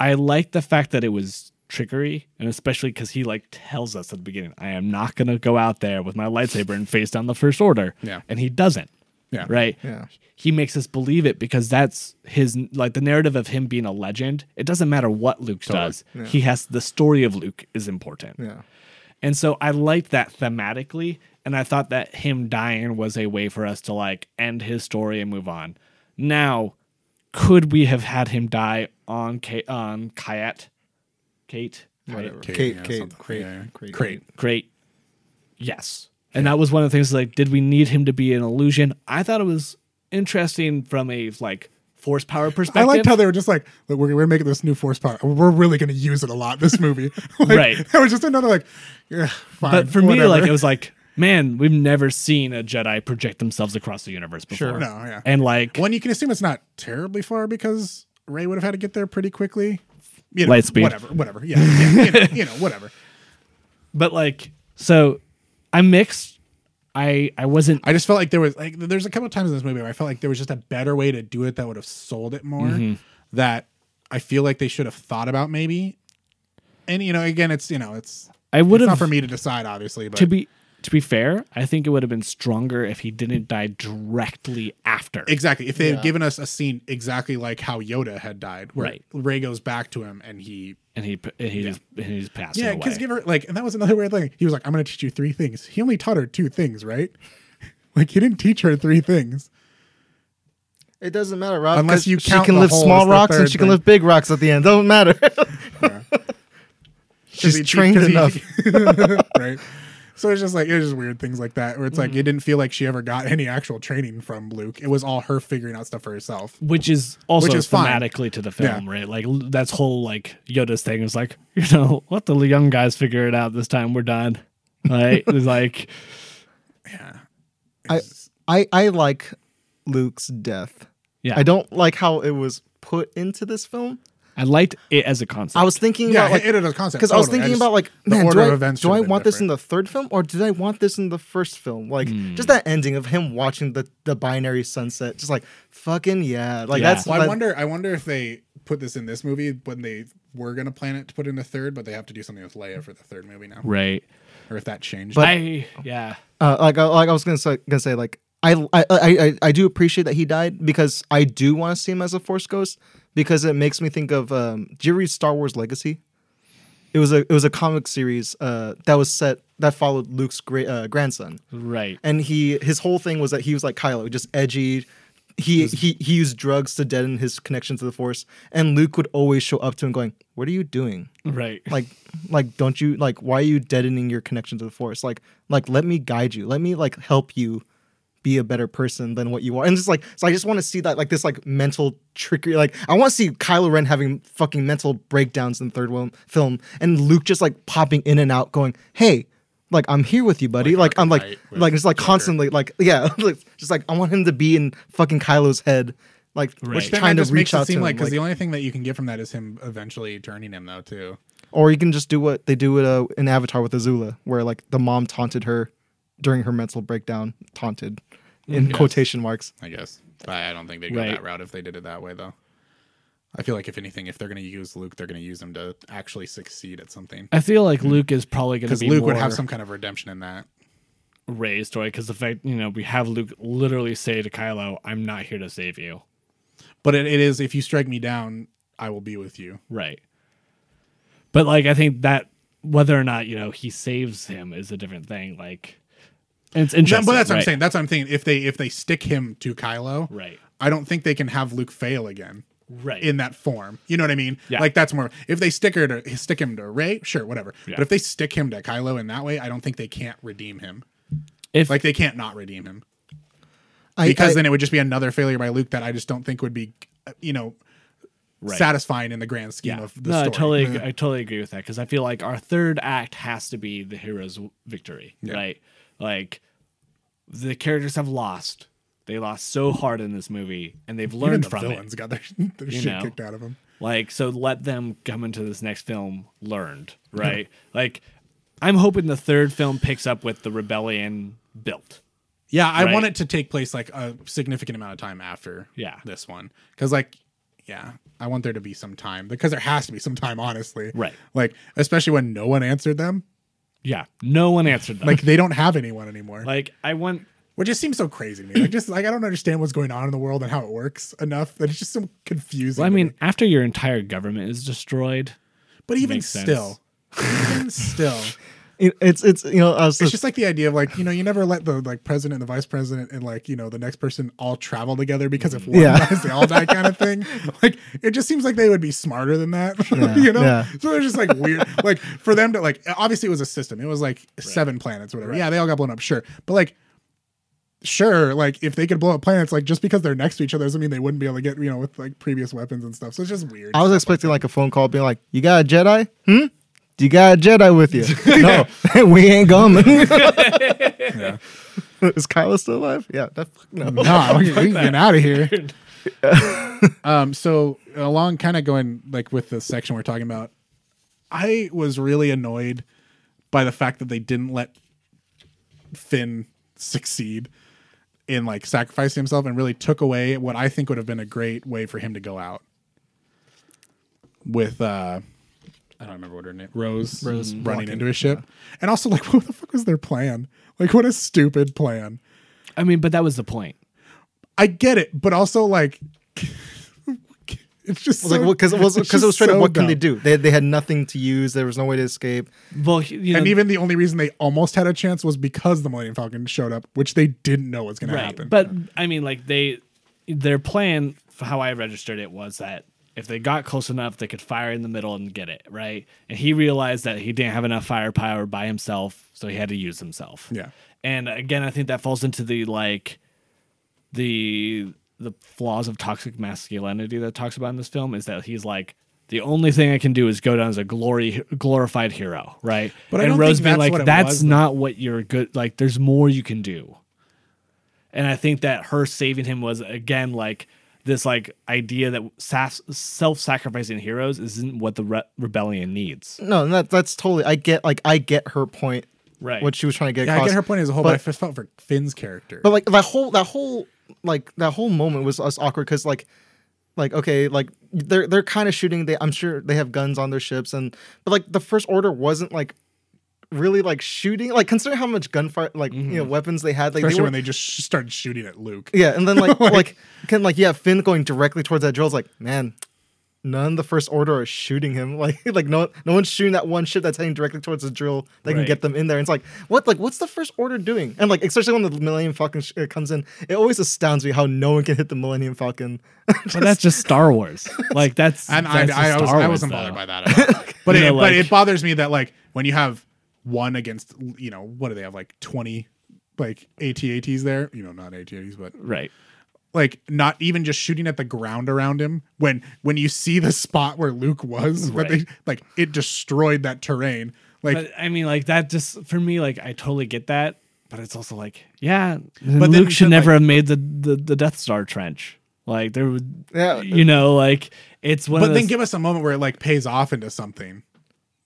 I like the fact that it was trickery, and especially because he like tells us at the beginning, I am not gonna go out there with my lightsaber and face down the first order. Yeah. And he doesn't. Yeah. Right. Yeah. He makes us believe it because that's his like the narrative of him being a legend. It doesn't matter what Luke does. He has the story of Luke is important. Yeah. And so I liked that thematically, and I thought that him dying was a way for us to like end his story and move on. Now, could we have had him die on um, Kate, on Kayet? Kate, Whatever. Kate, Kate, yeah, Kate. Crate, Yeah, yeah. Crate. Crate. great. Yes, and that was one of the things. Like, did we need him to be an illusion? I thought it was interesting from a like force power perspective. I liked how they were just like, Look, we're, we're making this new force power. We're really going to use it a lot this movie. like, Right. It was just another like, yeah, fine. but for me, like it was like, man, we've never seen a Jedi project themselves across the universe before. Sure. no, yeah. And like, One, you can assume it's not terribly far because Rey would have had to get there pretty quickly. You know, Light speed. Whatever, whatever. Yeah, yeah you, know, you know, whatever. but like, so I'm mixed. I I wasn't I just felt like there was like there's a couple of times in this movie where I felt like there was just a better way to do it that would have sold it more. Mm-hmm. That I feel like they should have thought about maybe. And you know, again, it's you know, it's I would it's not have for me to decide, obviously, but to be to be fair, I think it would have been stronger if he didn't die directly after. exactly if they had Yeah. given us a scene exactly like how Yoda had died, where Right. Rey goes back to him and he and he and he just and he just passed yeah, away. because give her like, and that was another weird thing. He was like, "I'm going to teach you three things." He only taught her two things, right? like he didn't teach her three things. It doesn't matter, Rob. Unless 'cause you she count can the lift hole small the rocks and third she can thing. lift big rocks at the end. Doesn't matter. Because She's he- trained because he- enough. right? So it's just like it's just weird things like that, where it's like Mm-hmm. it didn't feel like she ever got any actual training from Luke. It was all her figuring out stuff for herself. which is also Which is fine. to the film, Yeah. right? Like l- that's whole like Yoda's thing is like, you know, let the young guys figure it out this time. We're done. Right? it's like yeah. I, I I like Luke's death. yeah. I don't like how it was put into this film. I liked it as a concept. I was thinking Yeah, about like it, it is a concept because I was totally. thinking just- about like the man, order do of I, events do I have been want this in the third film or did I want this in the first film? Like Hmm. just that ending of him watching the the binary sunset, just like fucking yeah, like Yeah. that's Well, I like- wonder. I wonder if they put this in this movie when they were going to plan it to put in the third, but they have to do something with Leia for the third movie now, right. or if that changed. But- I yeah. uh, like I- like I was gonna say, gonna say like I, I I I do appreciate that he died because I do want to see him as a Force ghost because it makes me think of um. Did you read Star Wars Legacy? It was a it was a comic series uh that was set that followed Luke's great uh, grandson Right. and he his whole thing was that he was like Kylo, just edgy. He he he used drugs to deaden his connection to the Force, and Luke would always show up to him going, "What are you doing? Right. Like, like don't you like why are you deadening your connection to the Force? Like, like let me guide you, let me like help you be a better person than what you are." And just like so, I just want to see that like this like mental trickery. Like I want to see Kylo Ren having fucking mental breakdowns in the third one, film, and Luke just like popping in and out, going, "Hey." Like I'm here with you, buddy. Like Like, I'm like, Arkham Knight with like it's like Joker. constantly, like yeah, like, just like I want him to be in fucking Kylo's head, like Right. Which trying that to reach makes it out to seem him. like because like- the only thing that you can get from that is him eventually turning him though too. Or you can just do what they do with uh, in Avatar with Azula, where like the mom taunted her during her mental breakdown, taunted mm-hmm. in Yes. quotation marks. I guess. But I don't think they go Right. that route if they did it that way though. I feel like if anything, if they're going to use Luke, they're going to use him to actually succeed at something. I feel like Luke is probably going to Because be Luke would have some kind of redemption in that. Rey's story because the fact you know we have Luke literally say to Kylo, "I'm not here to save you." But it, it is if you strike me down, I will be with you. Right. But like I think that whether or not, you know, he saves him is a different thing. Like it's interesting. but that's what I'm right. saying. That's what I'm thinking. If they if they stick him to Kylo, Right. I don't think they can have Luke fail again Right. in that form. You know what I mean? Yeah. Like that's more. If they stick her to stick him to Rey, sure, whatever. Yeah. But if they stick him to Kylo in that way, I don't think they can't redeem him. if Like they can't not redeem him I, because I- then it would just be another failure by Luke that I just don't think would be, uh, you know, Right. satisfying in the grand scheme yeah, of the no, I story. totally, ag- I totally agree with that because I feel like our third act has to be the hero's victory, Yeah. right? Like the characters have lost. They lost so hard in this movie, and they've learned Even the from villains it. got their, their shit know. kicked out of them. Like, so let them come into this next film learned, right? like, I'm hoping the third film picks up with the rebellion built. Yeah, I Right. want it to take place like a significant amount of time after Yeah. this one. Because like, yeah, I want there to be some time because there has to be some time, honestly. Right. Like, especially when no one answered them. Yeah, no one answered them. Like they don't have anyone anymore. like I want which just seems so crazy to me. Like just like I don't understand what's going on in the world and how it works enough that it's just so confusing. Well, I mean, me. after your entire government is destroyed, but even still, even still, it's it's you know I it's just, just like the idea of like you know you never let the like president and the vice president and like you know the next person all travel together because if one Yeah. dies they all die kind of thing. Like it just seems like they would be smarter than that. you know, yeah. so it's just like weird. like for them to like obviously it was a system. It was like seven planets, whatever. Yeah, they all got blown up, sure, but like. Sure, like if they could blow up planets, like just because they're next to each other doesn't mean they wouldn't be able to get, you know, with like previous weapons and stuff. So it's just weird. I was expecting like a phone call being like, "You got a Jedi? Hmm? Do you got a Jedi with you? no, we ain't coming. Is Kylo still alive? Yeah, that, no. no, we, we can get out of here. um, so along, kind of going like with the section we're talking about, I was really annoyed by the fact that they didn't let Finn succeed in like sacrificing himself and really took away what I think would have been a great way for him to go out with uh I don't remember what her name Rose Rose mm-hmm. running into his ship. And also like what the fuck was their plan? Like what a stupid plan. I mean, but that was the point. I get it, but also like it's just like so- because it was it's because it was just straight up. so What can they do? They they had nothing to use. There was no way to escape. Well, you know, And even the only reason they almost had a chance was because the Millennium Falcon showed up, which they didn't know was going to happen. But I mean, like they, their plan, how I registered it, was that if they got close enough, they could fire in the middle and get it right. And he realized that he didn't have enough firepower by himself, so he had to use himself. Yeah. And again, I think that falls into the like, the the flaws of toxic masculinity that talks about in this film is that he's like. The only thing I can do is go down as a glory glorified hero, right? But I and Rose think being that's like, that's was, though." not what you're good. Like, there's more you can do. And I think that her saving him was again like this like idea that sas- self-sacrificing heroes isn't what the re- rebellion needs. No, that that's totally. I get like I get her point. Right. What she was trying to get yeah, I get her point as a whole, but, but- I just felt for Finn's character. But like that whole that whole like that whole moment was us awkward because like like okay like they're they're kind of shooting. They I'm sure they have guns on their ships and but like the first order wasn't like really like shooting like considering how much gunfire like you know weapons they had like Especially they were, when they just sh- started shooting at Luke. yeah and then like Like- like can like yeah Finn going directly towards that drill is like man. None of the first order are shooting him. Like, like no, no one's shooting that one ship that's heading directly towards the drill. They can get them in there. And it's like, what, like, what's the first order doing? And like, especially when the Millennium Falcon sh- uh, comes in, it always astounds me how no one can hit the Millennium Falcon. But that's just Star Wars. Like that's And I, that's I, I, just was, Star I Wars, wasn't though. bothered by that at all. But, it, know, but it bothers me that, like, when you have one against, you know, what do they have, like 20, like, AT-ATs there? You know, not AT-ATs, but Right. like not even just shooting at the ground around him when when you see the spot where Luke was but they like it destroyed that terrain like But I mean, like that just for me, like I totally get that. But it's also like, yeah, but Luke should to, never like- have made the, the the Death Star trench. Like there would, Yeah. you know, like it's one. but of then those, give us a moment where it like pays off into something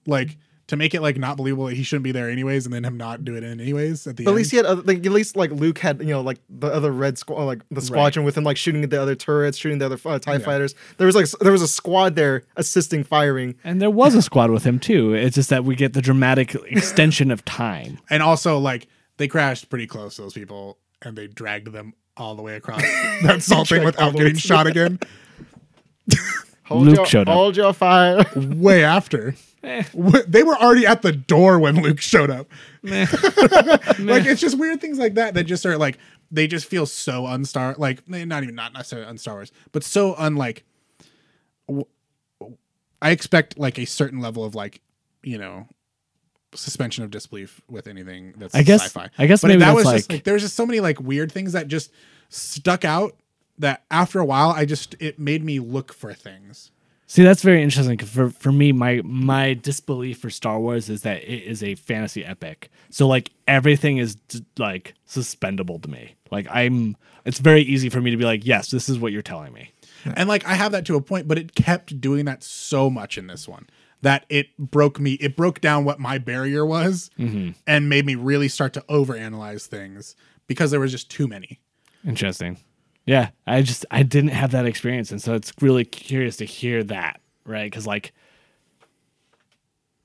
like to make it like not believable that he shouldn't be there anyways and then him not do it in anyways at the But at end least he had, other, like, at least like Luke had, you know, like the other red squad, like the squadron with him, like shooting at the other turrets, shooting the other uh, Tie fighters. There was like there was a squad there assisting firing. And there was a squad with him too. It's just that we get the dramatic extension of time. and also like they crashed pretty close to those people and they dragged them all the way across that salt thing all without the way getting shot again Hold Luke your, showed up. Hold your fire. way after Eh, They were already at the door when Luke showed up. meh. Like it's just weird things like that that just are like they just feel so unstar like eh, not even not necessarily unstar Wars, but so unlike. w- I expect like a certain level of like you know suspension of disbelief with anything that's I guess- sci-fi. I guess but maybe that that's was just like- like there was just so many like weird things that just stuck out that after a while I just it made me look for things. See, that's very interesting. For for me, my my disbelief for Star Wars is that it is a fantasy epic. So like everything is like suspendable to me. Like I'm, it's very easy for me to be like, yes, this is what you're telling me. And like I have that to a point, but it kept doing that so much in this one that it broke me. It broke down what my barrier was mm-hmm. and made me really start to overanalyze things because there was just too many. Interesting. Yeah, I just I didn't have that experience, and so it's really curious to hear that, right? Because like,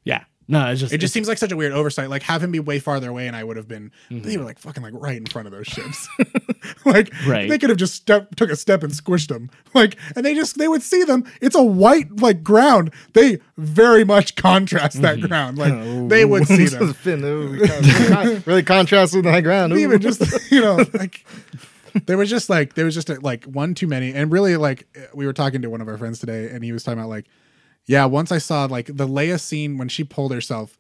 yeah, no, it's just It just seems like such a weird oversight. Like have him be way farther away, and I would have been. Mm-hmm. They were like fucking like right in front of those ships. like Right. they could have just step took a step and squished them. Like and they just they would see them. It's a white like ground. They very much contrast that Mm-hmm. ground. Like they would see them. Finn, ooh, really, con- really with the high ground. Ooh. even just you know like there was just like there was just a, like one too many. And really like we were talking to one of our friends today and he was talking about like yeah once i saw like the leia scene when she pulled herself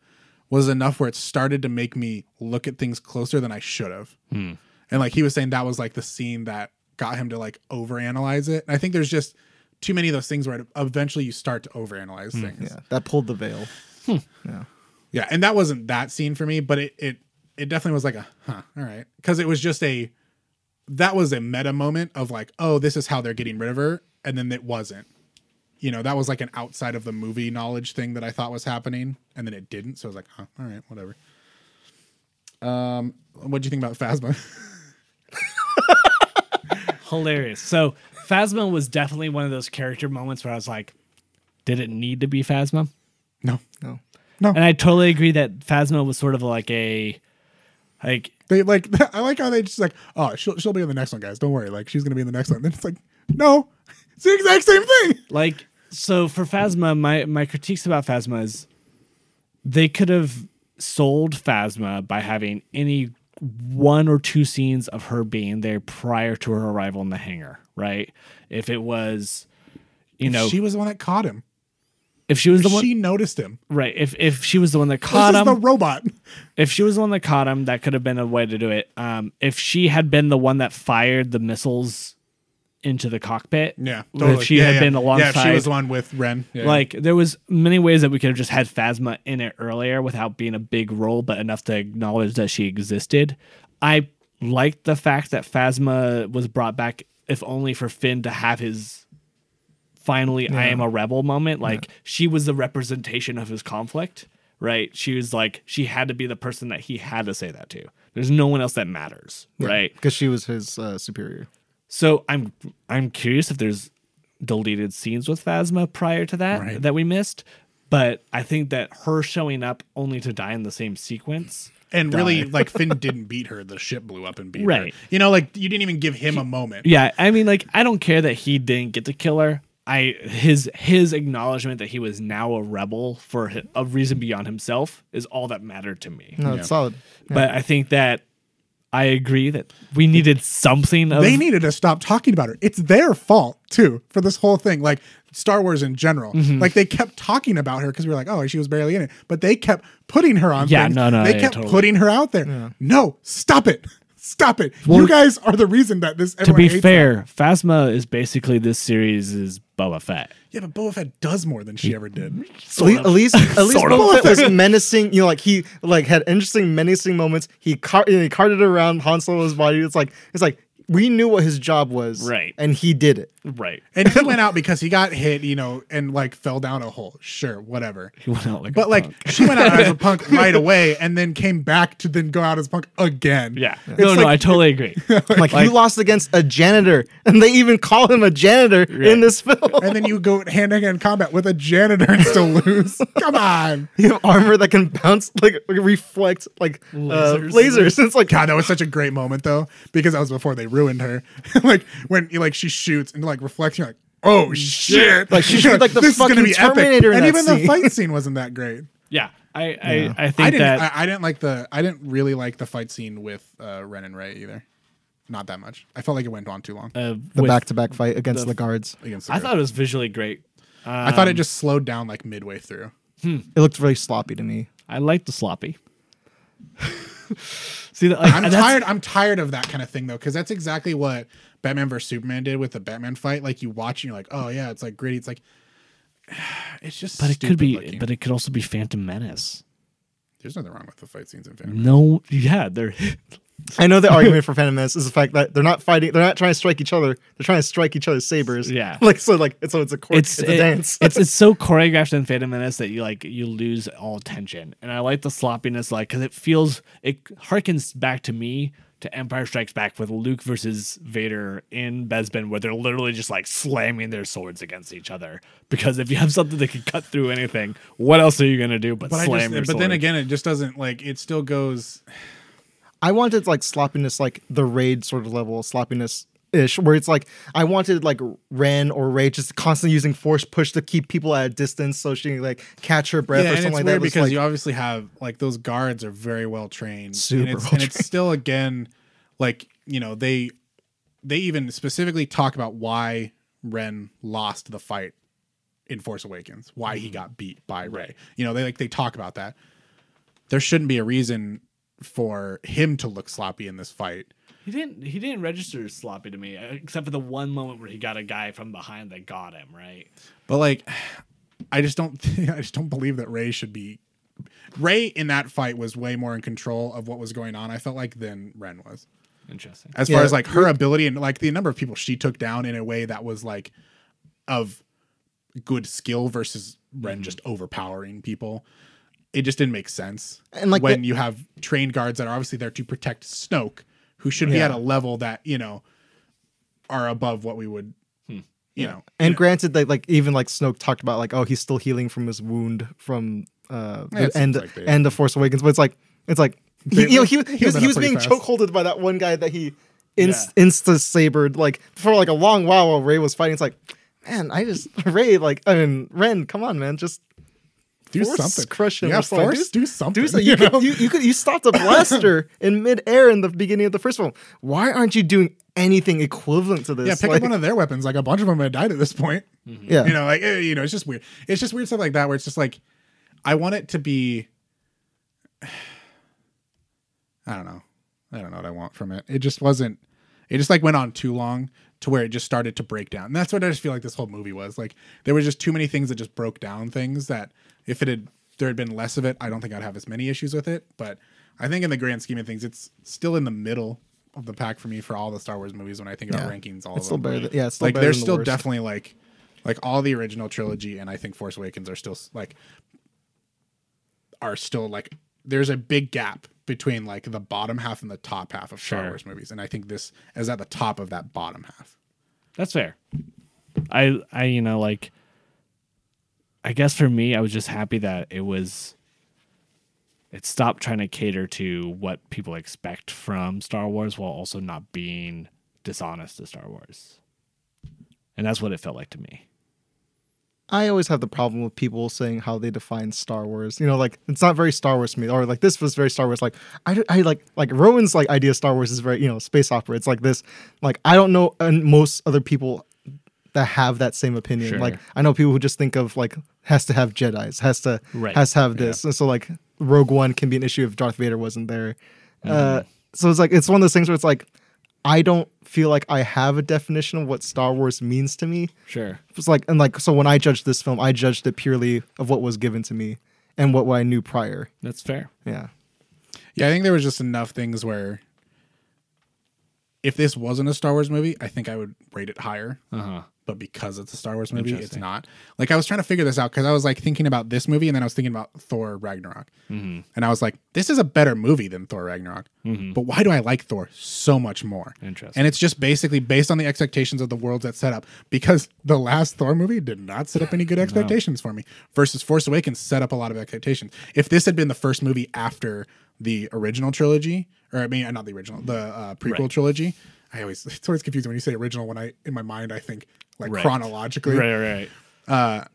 was enough where it started to make me look at things closer than i should have. Hmm. And like he was saying that was like the scene that got him to like overanalyze it. And i think there's just too many of those things where eventually you start to overanalyze hmm. things. Yeah, that pulled the veil. Hmm. Yeah. yeah, and that wasn't that scene for me, but it it it definitely was like a huh, all right, because it was just a that was a meta moment of like, oh, this is how they're getting rid of her, and then it wasn't. You know, that was like an outside of the movie knowledge thing that I thought was happening, and then it didn't. So I was like, huh, all right, whatever. Um, what do you think about Phasma? hilarious. So Phasma was definitely one of those character moments where I was like, did it need to be Phasma? no, No. No. And I totally agree that Phasma was sort of like a like they like I like how they just like, oh, she'll she'll be in the next one, guys. Don't worry, like she's gonna be in the next one. Then it's like, no, it's the exact same thing. like so for Phasma, my my critiques about Phasma is they could have sold Phasma by having any one or two scenes of her being there prior to her arrival in the hangar, right? If it was you know, she was the one that caught him. If she was the one, she noticed him. right? If if she was the one that caught this him, the robot. if she was the one that caught him, that could have been a way to do it. Um, if she had been the one that fired the missiles into the cockpit, Yeah, totally. if she had been alongside, Yeah, she was the one with Ren. Yeah. like there was many ways that we could have just had Phasma in it earlier without being a big role, but enough to acknowledge that she existed. I liked the fact that Phasma was brought back, if only for Finn to have his finally I am a rebel moment. Like she was the representation of his conflict, right? She was like she had to be the person that he had to say that to. There's no one else that matters, right? Because she was his uh, superior. So I'm I'm curious if there's deleted scenes with Phasma prior to that Right. that we missed. But I think that her showing up only to die in the same sequence. and really, like Finn didn't beat her. The ship blew up and beat Right. her. You know, like you didn't even give him a moment. Yeah, I mean like I don't care that he didn't get to kill her. I his his acknowledgement that he was now a rebel for hi- a reason beyond himself is all that mattered to me. No, Yeah. it's solid. But I think that I agree that we needed something of They needed to stop talking about her. It's their fault too for this whole thing. Like Star Wars in general, Mm-hmm. like they kept talking about her because we were like, oh, she was barely in it, but they kept putting her on. Yeah, things. no, no, they yeah, kept totally. putting her out there. No, stop it, stop it. Well, you guys are the reason that this. to be hates her. fair, Phasma is basically this series' Boba Fett. yeah, but Boba Fett does more than she ever did. At least, at least, at least Sort of. Boba Fett was menacing. You know, like he like had interesting, menacing moments. He car- you know, he carted around Han Solo's body. It's like it's like we knew what his job was, Right. And he did it. Right. And he went out because he got hit, you know, and like fell down a hole. Sure, whatever. He went out like a But like punk. she went out as a punk right away and then came back to then go out as a punk again. Yeah. It's No, no, I totally agree. Like, you lost against a janitor, and they even call him a janitor in this film. And then you go hand to hand combat with a janitor and still lose. Come on. you have armor that can bounce, like reflect, like lasers. Lasers. Uh, lasers. It's like God, that was such a great moment though, because that was before they ruined her. like when like she shoots and like reflects, you're like, oh shit! Like, she should be like the this is gonna fucking be epic. Terminator in and that even the fight scene wasn't that great. Yeah, I Yeah. I, I think I didn't. that I, I didn't like the. I didn't really like the fight scene with uh, Ren and Rey either. Not that much. I felt like it went on too long uh, The back to back fight against the- the, guards. against. The I group. thought it was visually great. I thought it Um, just slowed down like midway through. It looked really sloppy to me. I like the sloppy. See, that, like, I'm tired. I'm tired of that kind of thing though, because that's exactly what Batman vs Superman did with the Batman fight. Like you watch and you're like, oh yeah, it's like gritty. It's like it's just. But it could be, looking. but it could also be Phantom Menace. there's nothing wrong with the fight scenes in Phantom. No, yeah, they're I know the argument for Phantom Menace is the fact that they're not fighting. They're not trying to strike each other. They're trying to strike each other's sabers. Yeah. Like so, like it's so it's a court, it's it's, a it- dance. it's it's so choreographed in Phantom Menace that you like you lose all tension, and I like the sloppiness, like because it feels it harkens back to me to Empire Strikes Back with Luke versus Vader in Bespin, where they're literally just like slamming their swords against each other. Because if you have something that can cut through anything, what else are you gonna do but, But slam just, your but then again, it just doesn't like it. Still goes. I wanted like sloppiness, like the raid sort of level sloppiness ish, where it's like I wanted like Ren or Rey just constantly using force push to keep people at a distance so she can like catch her breath yeah, or something like that. Because like- you obviously have like those guards are very well trained, Super and it's, well and it's still again like you know they they even specifically talk about why Ren lost the fight in Force Awakens, why Mm-hmm. he got beat by Rey. You know, they like they talk about that. There shouldn't be a reason for him to look sloppy in this fight. He didn't he didn't register as sloppy to me, uh, except for the one moment where he got a guy from behind that got him right. But like, I just don't. Think, I just don't believe that Rey should be. Rey in that fight was way more in control of what was going on. I felt like than Ren was, Interesting. as far as like her ability and like the number of people she took down in a way that was like of good skill versus Ren just overpowering people. It just didn't make sense. And, like, when the- you have trained guards that are obviously there to protect Snoke, who should be Yeah. at a level that you know are above what we would, Hmm. you know. and granted, that like even like Snoke talked about like oh he's still healing from his wound from uh Yeah, the end like they- end of Force Awakens, but it's like it's like he, you know he, healed he was he was being fast. chokeholded by that one guy that he inst- insta sabered like for like a long while while Rey was fighting. It's like man, I just Rey like I mean Ren, come on man, just do force something. crush him Yeah, or something. force, do something. Do so you, know? could, you you could you stopped a blaster in midair in the beginning of the first film. Why aren't you doing anything equivalent to this? yeah, pick Like, up one of their weapons. Like a bunch of them had died at this point. yeah. You know, like eh, you know, it's just weird. It's just weird stuff like that where it's just like, I want it to be. I don't know. I don't know what I want from it. It just wasn't. It just like went on too long to where it just started to break down. And that's what I just feel like this whole movie was. Like there was just too many things that just broke down things that if it had there had been less of it, I don't think I'd have as many issues with it. But I think in the grand scheme of things, it's still in the middle of the pack for me for all the Star Wars movies when I think about Yeah. rankings. All It's of still them better than- yeah, it's still like better there's than the still definitely like like all the original trilogy and I think Force Awakens are still like are still like there's a big gap between like the bottom half and the top half of Star Sure. Wars movies and I think this is at the top of that bottom half. That's fair. I I you know like I guess for me I was just happy that it was it stopped trying to cater to what people expect from Star Wars while also not being dishonest to Star Wars. And that's what it felt like to me. I always have the problem with people saying how they define Star Wars. You know, like it's not very Star Wars to me, or like this was very Star Wars. Like I, I like like Rowan's like idea of Star Wars is very you know space opera. It's like this. Like I don't know, and most other people that have that same opinion. Sure. Like I know people who just think of like has to have Jedi's, has to Right. has to have this, and so like Rogue One can be an issue if Darth Vader wasn't there. Uh, so it's like it's one of those things where it's like I don't feel like I have a definition of what Star Wars means to me. Sure. It's like and like so when I judged this film, I judged it purely of what was given to me and what, what I knew prior. That's fair. Yeah. Yeah, I think there was just enough things where if this wasn't a Star Wars movie, I think I would rate it higher. Uh-huh. But because it's a Star Wars movie, it's not. Like I was trying to figure this out because I was like thinking about this movie and then I was thinking about Thor Ragnarok. Mm-hmm. And I was like, this is a better movie than Thor Ragnarok. But why do I like Thor so much more? Interesting. And it's just basically based on the expectations of the worlds that set up because the last Thor movie did not set up any good expectations for me versus Force Awakens set up a lot of expectations. If this had been the first movie after the original trilogy, or I mean, not the original, the uh, prequel Right. trilogy, I always it's always confusing when you say original. When I in my mind I think like Right. chronologically, Right, right. uh,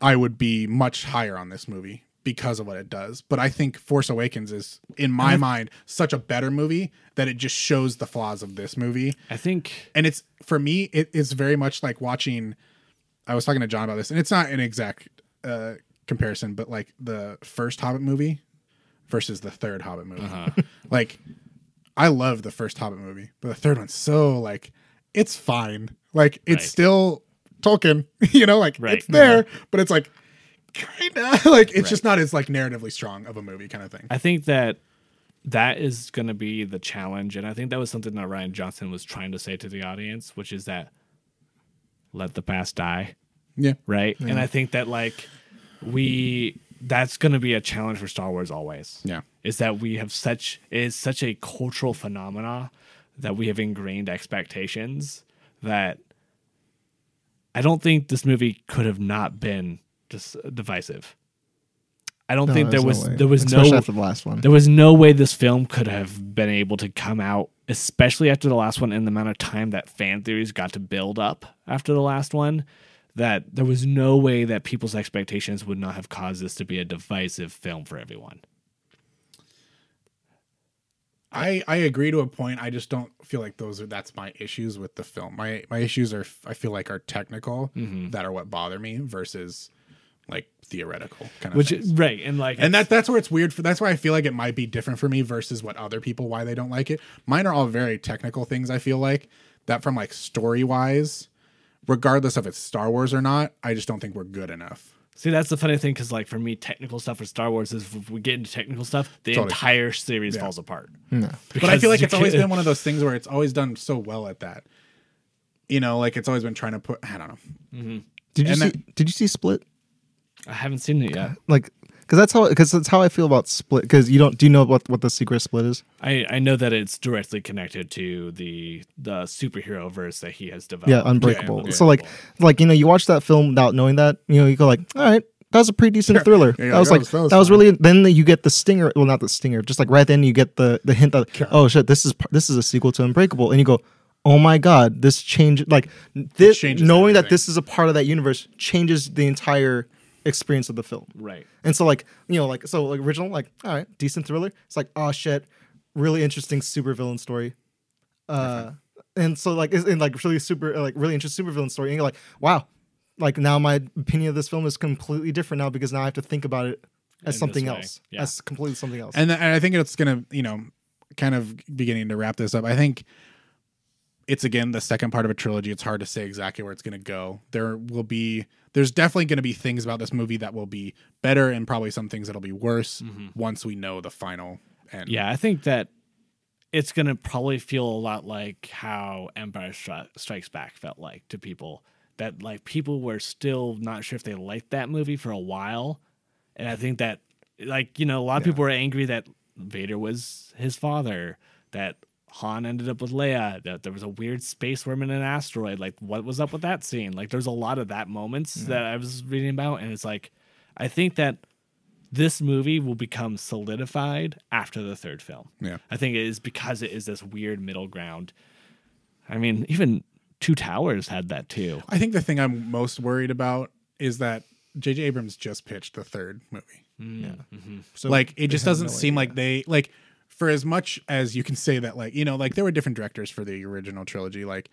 I would be much higher on this movie because of what it does. But I think Force Awakens is, in my mind, such a better movie that it just shows the flaws of this movie. I think And it's for me, it is very much like watching. I was talking to John about this, and it's not an exact uh, comparison, but like the first Hobbit movie versus the third Hobbit movie. like, I love the first Hobbit movie, but the third one's so like it's fine. Like it's Right. still Tolkien, you know, like Right. it's there, uh-huh. but it's like kind of like it's just not as like narratively strong of a movie kind of thing. I think that that is going to be the challenge, and I think that was something that Rian Johnson was trying to say to the audience, which is that let the past die, Yeah, right? And I think that like we that's going to be a challenge for Star Wars always. yeah, Is that we have such is such a cultural phenomena that we have ingrained expectations that I don't think this movie could have not been just divisive. I don't No, think there was no there was Especially no after the last one. there was no way this film could have been able to come out, especially after the last one, in the amount of time that fan theories got to build up after the last one. That there was no way that people's expectations would not have caused this to be a divisive film for everyone. I I agree to a point. I just don't feel like those are that's my issues with the film. My my issues are I feel like are technical mm-hmm. that are what bother me versus like theoretical kind of Which things. right and like and that that's where it's weird for that's why I feel like it might be different for me versus what other people why they don't like it. Mine are all very technical things I feel like that from like story wise regardless of it's Star Wars or not, I just don't think we're good enough. see that's the funny thing because like for me, technical stuff for Star Wars is if we get into technical stuff, the Totally. entire series falls apart. No. But I feel like it's always been one of those things where it's always done so well at that. You know, like it's always been trying to put I don't know. Mm-hmm. Did you And see? that- did you see Split? I haven't seen it yet. Like, because that's how because that's how I feel about Split. Because you don't do you know what what the secret Split is? I, I know that it's directly connected to the the superhero verse that he has developed. Yeah, Unbreakable. yeah. So like like you know you watch that film without knowing that you know you go like all right. That was a pretty decent thriller. Yeah, that was that like was- that that was, was really. Then you get the stinger. Well, not the stinger. Just like right then you get the the hint that oh shit, this is this is a sequel to Unbreakable, and you go, oh my god, this changed. Like this changes knowing that this is a part of that universe changes the entire experience of the film. Right. And so like you know like so like original like all right decent thriller. It's like oh shit, really interesting supervillain story. Uh, and so like it's and like really super like really interesting supervillain story. And you're like wow, like now my opinion of this film is completely different now because now I have to think about it as In something else, yeah. as completely something else. And, th- and I think it's gonna, you know, kind of beginning to wrap this up. I think it's again the second part of a trilogy. It's hard to say exactly where it's gonna go. There will be there's definitely gonna be things about this movie that will be better and probably some things that'll be worse mm-hmm. once we know the final end. Yeah, I think that it's gonna probably feel a lot like how Empire Stri- Strikes Back felt like to people. That like people were still not sure if they liked that movie for a while, and I think that like you know a lot of people were angry that Vader was his father, that Han ended up with Leia, that there was a weird space worm in an asteroid. Like what was up with that scene? Like there's a lot of that moments that I was reading about, and it's like I think that this movie will become solidified after the third film. Yeah. I think it is because it is this weird middle ground. I mean, even Two Towers had that too. I think the thing I'm most worried about is that J.J. Abrams just pitched the third movie. Mm, yeah. Mm-hmm. So like it just doesn't no seem idea. like they like for as much as you can say that like you know like there were different directors for the original trilogy like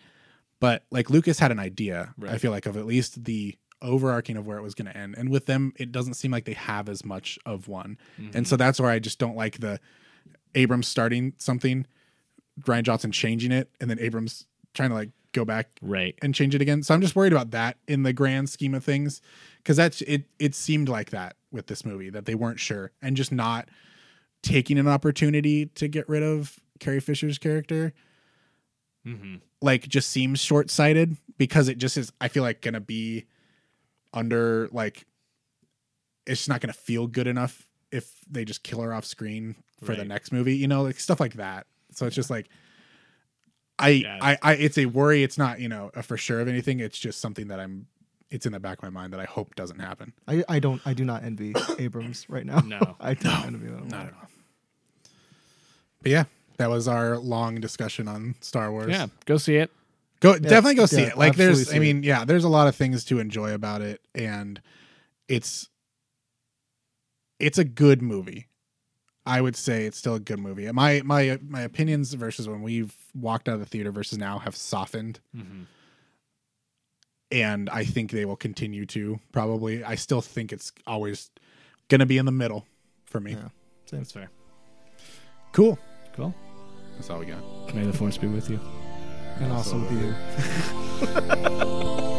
but like lucas had an idea i feel like of at least the overarching of where it was going to end and with them it doesn't seem like they have as much of one and so mm-hmm. that's where i just don't like the abrams starting something rian johnson changing it and then abrams trying to like go back Right. and change it again. So I'm just worried about that in the grand scheme of things because that's it. It seemed like that with this movie that they weren't sure and just not taking an opportunity to get rid of Carrie Fisher's character. Mm-hmm. Like just seems short sighted because it just is. I feel like gonna be under like it's just not gonna feel good enough if they just kill her off screen for the next movie. You know, like stuff like that. So it's just like I, Yeah. I, I, it's a worry. It's not, you know, a for sure of anything. It's just something that I'm, it's in the back of my mind that I hope doesn't happen. I, I don't I do not envy Abrams right now. No. I don't envy them. Not at all. But yeah, that was our long discussion on Star Wars. Yeah, go see it. Go definitely go see yeah, it. Like there's I see mean, yeah, there's a lot of things to enjoy about it and it's it's a good movie. I would say it's still a good movie. My my my opinions versus when we've walked out of the theater versus now have softened. Mm-hmm. And I think they will continue to probably. I still think it's always going to be in the middle for me. Yeah. That's fair. Cool. Cool. That's all we got. May the force be with you. And also with you.